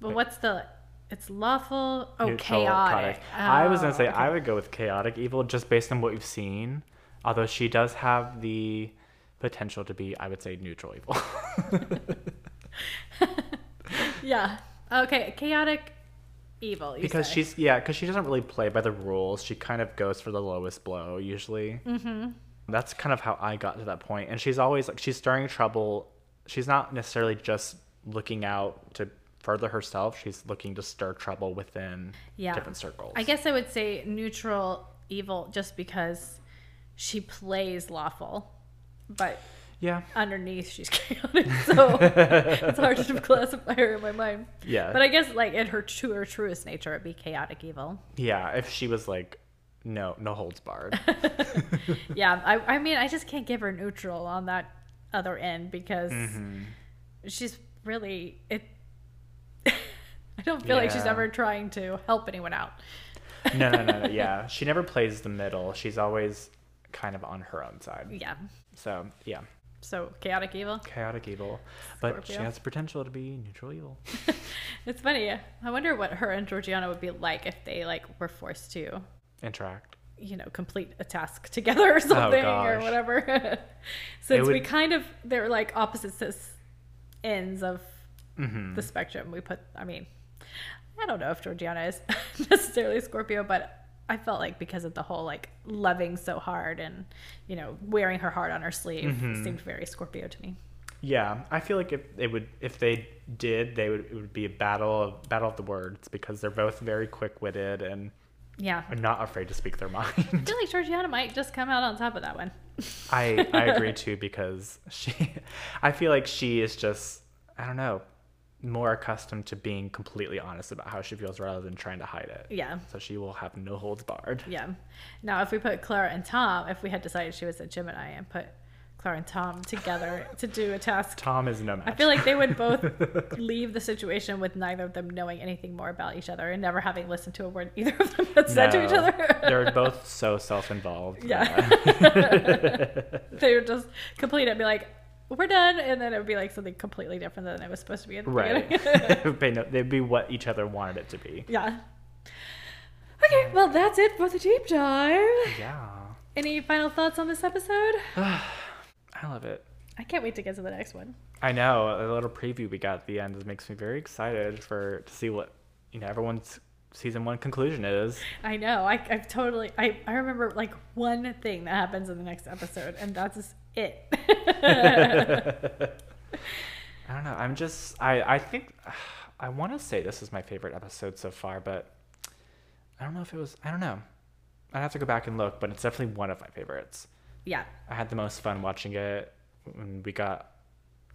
S1: but what's the? It's lawful. Oh,
S2: neutral
S1: chaotic.
S2: I was gonna
S1: Oh,
S2: say
S1: okay.
S2: I would go with chaotic evil just based on what we've seen. Although she does have the potential to be, I would say, neutral evil.
S1: Yeah. Okay, chaotic evil.
S2: Because
S1: say.
S2: she's yeah, because she doesn't really play by the rules. She kind of goes for the lowest blow usually. Mm-hmm. That's kind of how I got to that point. And she's always like she's stirring trouble. She's not necessarily just looking out to further herself. She's looking to stir trouble within
S1: Yeah.
S2: different circles.
S1: I guess I would say neutral evil just because she plays lawful, but
S2: yeah,
S1: underneath she's chaotic. So it's hard to classify her in my mind.
S2: yeah,
S1: But I guess like in her true her truest nature, it'd be chaotic evil.
S2: yeah. If she was like, no, no holds barred.
S1: Yeah, I, I mean, I just can't give her neutral on that other end because
S2: Mm-hmm.
S1: she's really it. I don't feel like she's ever trying to help anyone out.
S2: no, no, no, no. Yeah, she never plays the middle. She's always kind of on her own side.
S1: Yeah.
S2: So yeah,
S1: So chaotic evil.
S2: chaotic evil, but she
S1: Scorpio.
S2: has potential to be neutral evil.
S1: It's funny. I wonder what her and Georgiana would be like if they like were forced to,
S2: Interact.
S1: you know, complete a task together or something or whatever. Since we kind of they're like opposite ends of
S2: hmm
S1: the spectrum. We put. I mean, I don't know if Georgiana is necessarily Scorpio, but I felt like because of the whole like loving so hard and you know wearing her heart on her sleeve
S2: Mhm.
S1: seemed very Scorpio to me.
S2: Yeah, I feel like if they would, if they did, they would. It would be a battle of battle of the words because they're both very quick witted and
S1: Yeah.
S2: are not afraid to speak their mind.
S1: I feel like Georgiana might just come out on top of that one.
S2: I I agree too because she, I feel like she is just I don't know, more accustomed to being completely honest about how she feels rather than trying to hide it.
S1: Yeah.
S2: So she will have no holds barred.
S1: Yeah. Now, if we put Clara and Tom, if we had decided she was a Gemini and put Clara and Tom together to do a task,
S2: Tom is no match.
S1: I feel like they would both leave the situation with neither of them knowing anything more about each other and never having listened to a word either of them had said to each other.
S2: they're both so self-involved.
S1: Yeah. they would just complete it and be like, we're done. And then it would be like something completely different than it was supposed to be in the
S2: Right.
S1: beginning.
S2: they know, they'd be what each other wanted it to be.
S1: yeah. Okay, well, that's it for the deep dive.
S2: Yeah.
S1: Any final thoughts on this episode?
S2: I love it.
S1: I can't wait to get to the next one.
S2: I know a little preview we got at the end makes me very excited for to see what you know everyone's season one conclusion is.
S1: I know. I, I've totally. I, I remember like one thing that happens in the next episode, and that's it.
S2: I don't know. I'm just I I think I want to say this is my favorite episode so far, but I don't know if it was. I don't know. I'd have to go back and look, but it's definitely one of my favorites.
S1: yeah.
S2: I had the most fun watching it when we got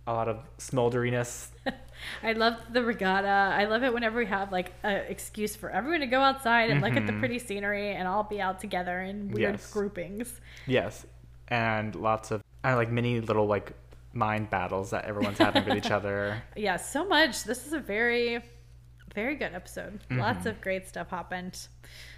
S2: a lot of smolderiness.
S1: I love the regatta. I love it whenever we have like an excuse for everyone to go outside and look at the
S2: Mhm.
S1: pretty scenery and all be out together in weird
S2: Yes.
S1: groupings.
S2: Yes, and lots of I know, like mini little like mind battles that everyone's having with each other.
S1: Yeah, so much. This is a very, very good episode. Lots
S2: Mhm.
S1: of great stuff happened.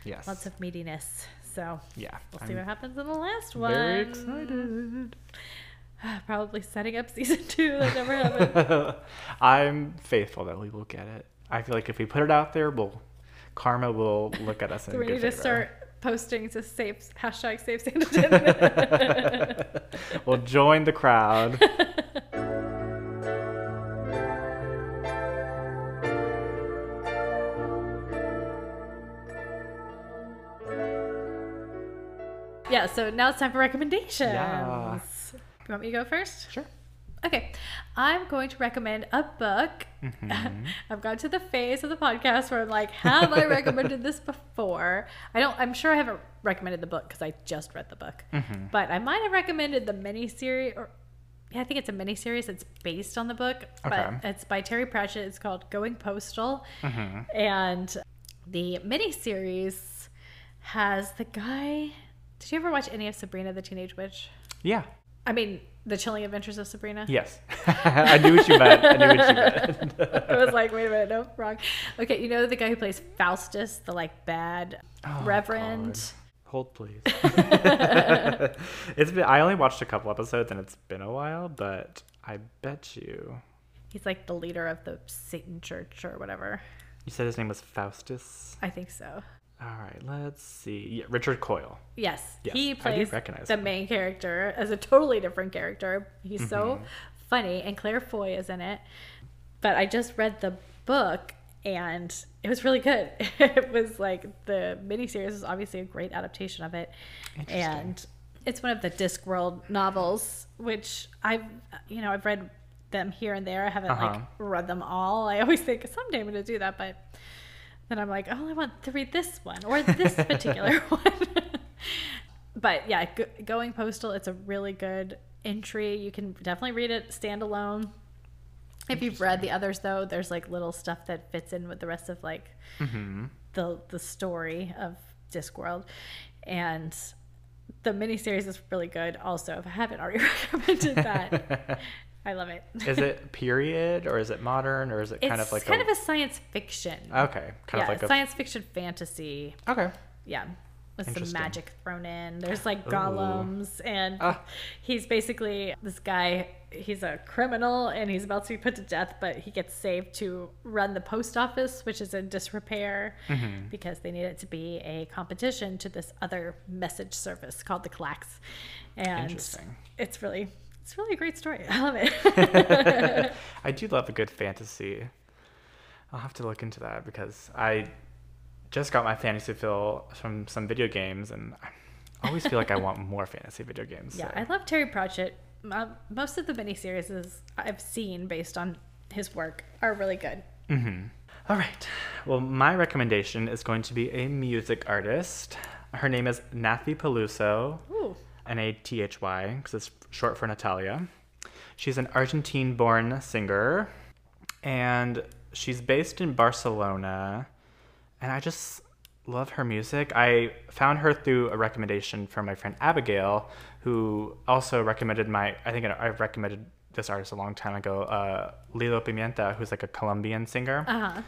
S2: Yes,
S1: Lots of meatiness. So
S2: yeah.
S1: we'll see
S2: I'm
S1: what happens in the last one.
S2: very excited.
S1: Probably setting up season two. That never happened.
S2: I'm faithful that we will get it. I feel like if we put it out there, we'll karma will look at us
S1: so we need to
S2: favor.
S1: start posting to save hashtag save Sanditon.
S2: we'll join the crowd.
S1: yeah. So now it's time for recommendations.
S2: Yeah.
S1: You want me to go first?
S2: Sure.
S1: Okay, I'm going to recommend a book.
S2: Mhm.
S1: I've got to the phase of the podcast where I'm like, have I recommended this before? I don't. I'm sure I haven't recommended the book because I just read the book,
S2: Mhm.
S1: but I might have recommended the miniseries. Or yeah, I think it's a miniseries. It's based on the book, but
S2: Okay.
S1: it's by Terry Pratchett. It's called Going Postal,
S2: Mhm.
S1: and the miniseries has the guy. Did you ever watch any of Sabrina the Teenage Witch?
S2: Yeah.
S1: I mean, The Chilling Adventures of Sabrina.
S2: Yes. I knew what you meant. I knew what you meant.
S1: I was like, wait a minute, no, wrong. Okay, you know the guy who plays Faustus, the like bad
S2: Oh,
S1: reverend.
S2: God. Hold please. it's been I only watched a couple episodes and it's been a while, but I bet you
S1: He's like the leader of the Satan Church or whatever.
S2: you said his name was Faustus.
S1: I think so.
S2: All right, let's see. Yeah, Richard Coyle.
S1: Yes,
S2: Yes,
S1: he plays the
S2: him.
S1: main character as a totally different character. He's so
S2: Mm-hmm.
S1: funny, and Claire Foy is in it. But I just read the book, and it was really good. it was like the miniseries is obviously a great adaptation of it, and it's one of the Discworld novels, which I've you know I've read them here and there. I haven't like
S2: Uh-huh.
S1: read them all. I always think someday I'm going to do that, but then I'm like, oh, I want to read this one or this particular one. but yeah, go- going postal, it's a really good entry. You can definitely read it standalone. If you've read the others, though, there's like little stuff that fits in with the rest of like
S2: Mm-hmm.
S1: the the story of Discworld, and the miniseries is really good. Also, if I haven't already recommended that, I love it.
S2: is it period or is it modern or is it
S1: It's
S2: kind of like
S1: kind
S2: a,
S1: of a science fiction.
S2: okay, kind
S1: yeah,
S2: of like a
S1: science fiction fantasy.
S2: okay.
S1: Yeah, with some magic thrown in. There's like
S2: Ooh.
S1: and
S2: Ah.
S1: he's basically this guy. He's a criminal, and he's about to be put to death, but he gets saved to run the post office, which is in disrepair
S2: Mhm.
S1: because they need it to be a competition to this other message service called the Clacks. And
S2: Interesting.
S1: it's really, it's really a great story. I love it.
S2: I do love a good fantasy. I'll have to look into that because I just got my fantasy fill from some video games, and I always feel like I want more fantasy video games.
S1: Yeah,
S2: so-
S1: I love Terry Pratchett. Uh, most of the miniseries I've seen based on his work are really good.
S2: Mm-hmm. All right. Well, my recommendation is going to be a music artist. Her name is Nathy Peluso,
S1: Ooh,
S2: N A T H Y, because it's short for Natalia. She's an Argentine born singer, and she's based in Barcelona. And I just love her music. I found her through a recommendation from my friend Abigail, who also recommended my, I think I've recommended this artist a long time ago, uh, Lido Pimienta, who's like a Colombian singer
S1: uh huh.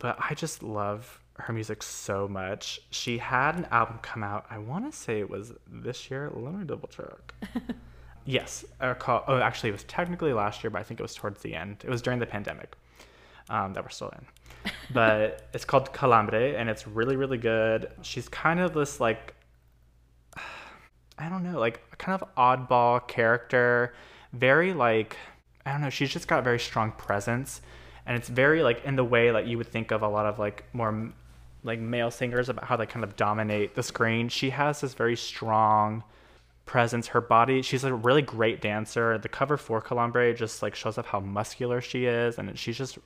S2: but I just love her music so much. She had an album come out. I want to say it was this year. Let me double check. yes, call, oh, actually, it was technically last year, but I think it was towards the end. It was during the pandemic um, that we're still in. But it's called Calambre, and it's really, really good. She's kind of this like I don't know, like kind of oddball character, very like I don't know, she's just got a very strong presence and it's very like in the way like you would think of a lot of like more like male singers about how they kind of dominate the screen. She has this very strong presence. Her body, she's a really great dancer. The cover for Calambre just like shows up how muscular she is and she's just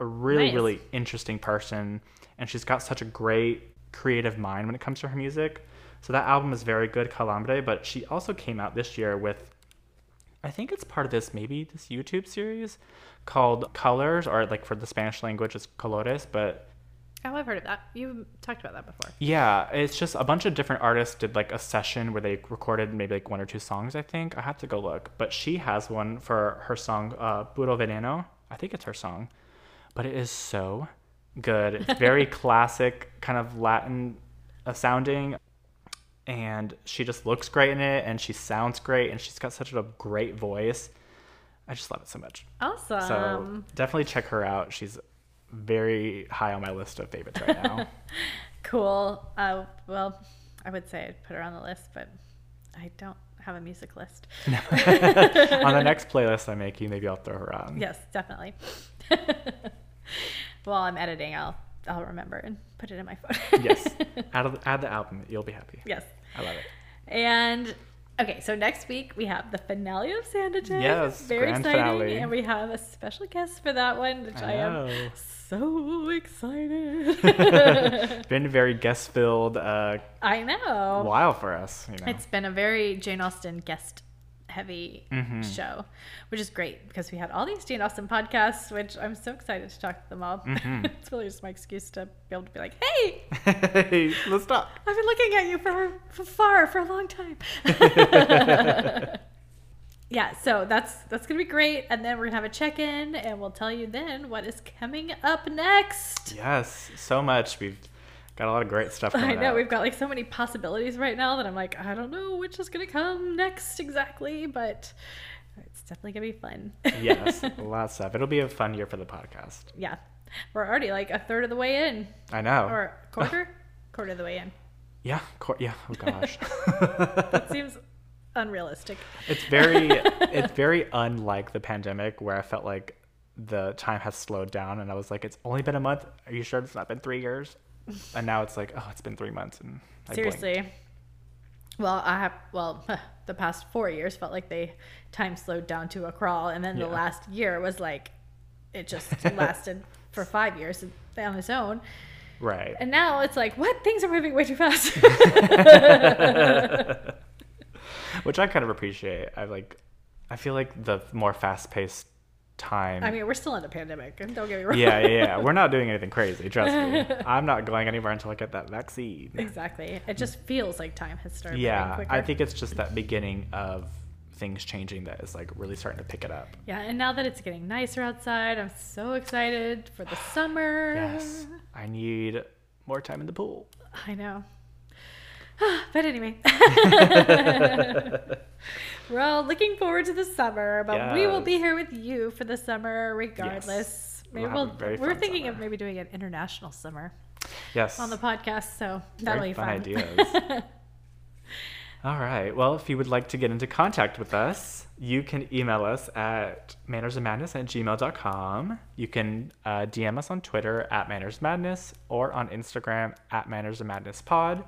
S2: a really
S1: Nice.
S2: really interesting person and she's got such a great creative mind when it comes to her music. So that album is very good, Calambre, but she also came out this year with I think it's part of this maybe this YouTube series called Colors, or like for the Spanish language, it's Colores. But
S1: Oh, I've heard of that. You've talked about that before.
S2: yeah, it's just a bunch of different artists did like a session where they recorded maybe like one or two songs. I think I have to go look, but she has one for her song uh, "Puro Veneno." I think it's her song, but it is so good. It's very classic, kind of Latin uh, sounding, and she just looks great in it, and she sounds great, and she's got such a great voice. I just love it so much.
S1: Awesome.
S2: So definitely check her out. She's very high on my list of favorites right now.
S1: Cool. Uh, well, I would say I'd put her on the list, but I don't have a music list.
S2: on the next playlist I'm making, maybe I'll throw her on.
S1: Yes, definitely. While I'm editing, I'll I'll remember and put it in my phone.
S2: yes. Add, add the album. You'll be happy.
S1: yes.
S2: I love it.
S1: And okay, so next week we have the finale of Sanditon.
S2: Yes,
S1: very exciting,
S2: finale.
S1: and we have a special guest for that one, which I,
S2: I
S1: am so excited.
S2: Been very guest filled uh,
S1: I know.
S2: while for us. You know.
S1: It's been a very Jane Austen guest heavy
S2: Mm-hmm.
S1: show, which is great because we had all these Jane Austen podcasts, which I'm so excited to talk to them all.
S2: Mm-hmm.
S1: it's really just my excuse to be able to be like, hey,
S2: hey, let's talk.
S1: I've been looking at you for, for far for a long time. yeah, so that's that's gonna be great, and then we're gonna have a check in, and we'll tell you then what is coming up next.
S2: Yes, so much. We've got a lot of great stuff
S1: I know
S2: out.
S1: we've got like so many possibilities right now that I'm like, I don't know which is gonna come next exactly, but it's definitely gonna be fun.
S2: yes, lots of stuff. It'll be a fun year for the podcast.
S1: yeah, we're already like a third of the way in,
S2: I know.
S1: or a quarter, quarter of the way in.
S2: yeah, cor- yeah. Oh gosh.
S1: That seems unrealistic.
S2: It's very it's very unlike the pandemic where I felt like the time has slowed down and I was like, it's only been a month. Are you sure it's not been three years? And now it's like, oh, it's been three months and I blinked.
S1: Seriously. Well, I have well, the past four years felt like they time slowed down to a crawl, and then the last year was like it just lasted for five years on its own.
S2: Right.
S1: And now it's like, what? Things are moving way too fast.
S2: Which I kind of appreciate. I like I feel like the more fast paced time
S1: I mean, we're still in a pandemic, don't get me wrong.
S2: yeah, yeah, yeah. We're not doing anything crazy, trust me. I'm not going anywhere until I get that vaccine.
S1: exactly. It just feels like time has started.
S2: Yeah,
S1: quicker.
S2: I think it's just that beginning of things changing that is like really starting to pick it up.
S1: Yeah, and now that it's getting nicer outside, I'm so excited for the summer.
S2: Yes, I need more time in the pool.
S1: I know. but anyway, we're all looking forward to the summer, but we will be here with you for the summer regardless.
S2: We'll
S1: Maybe we'll,
S2: very
S1: we're
S2: fun
S1: thinking of maybe doing an international summer
S2: Yes,
S1: on the podcast, so that'll
S2: very
S1: be
S2: fun
S1: fun.
S2: ideas. All right. Well, if you would like to get into contact with us, you can email us at mannersofmadness at gmail.com. You can uh, DM us on Twitter at mannersmadness or on Instagram at mannersofmadnesspod.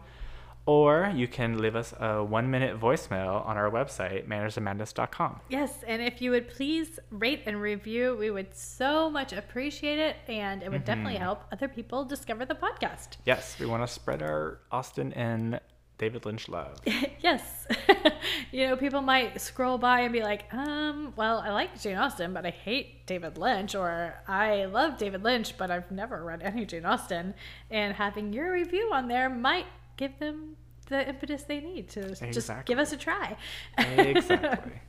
S2: Or you can leave us a one minute voicemail on our website, mannersofmadness.com.
S1: Yes, and if you would please rate and review, we would so much appreciate it, and it would definitely
S2: Mm-hmm.
S1: help other people discover the podcast.
S2: Yes, we want to spread our Austen and David Lynch love.
S1: yes. you know, people might scroll by and be like, um, well, I like Jane Austen, but I hate David Lynch, or I love David Lynch, but I've never read any Jane Austen. And having your review on there might give them the impetus they need to just give us a try.
S2: Exactly.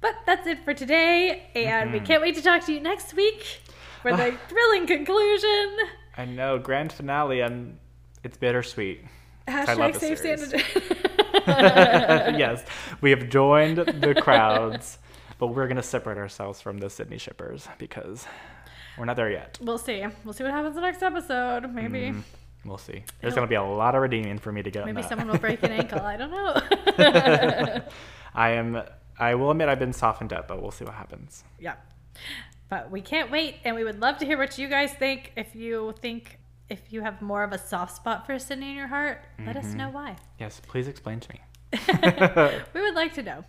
S1: But that's it for today, and we can't wait to talk to you next week for the thrilling conclusion.
S2: I know, grand finale, and it's bittersweet.
S1: Hashtag save
S2: series. Yes, we have joined the crowds, but we're going to separate ourselves from the Sidney shippers because we're not there yet.
S1: we'll see. We'll see what happens the next episode. Maybe.
S2: Mm, we'll see. There's going to be a lot of redeeming for me to get
S1: Maybe someone will break an ankle. I don't know.
S2: I am. I will admit I've been softened up, but we'll see what happens.
S1: yeah. But we can't wait, and we would love to hear what you guys think. If you think if you have more of a soft spot for Sidney in your heart, let us mm-hmm. know why.
S2: Yes, please explain to me.
S1: We would like to know.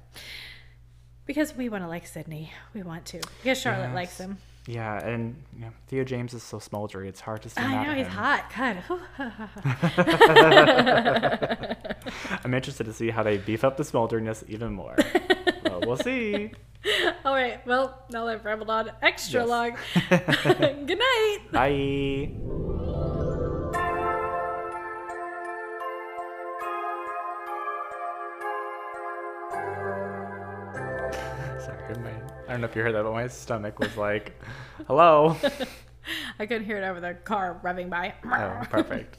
S1: Because we want to like Sidney. We want to. Because Charlotte
S2: Yes.
S1: likes him.
S2: Yeah, and you know, Theo James is so smoldery. It's hard to see.
S1: I know he's
S2: him.
S1: hot. God.
S2: I'm interested to see how they beef up the smolderiness even more. So we'll see.
S1: All right. Well, now that I've rambled on extra
S2: Yes.
S1: long. Good night.
S2: Bye. I don't know if you heard that, but my stomach was like, hello.
S1: I couldn't hear it over the car revving by.
S2: Oh, perfect.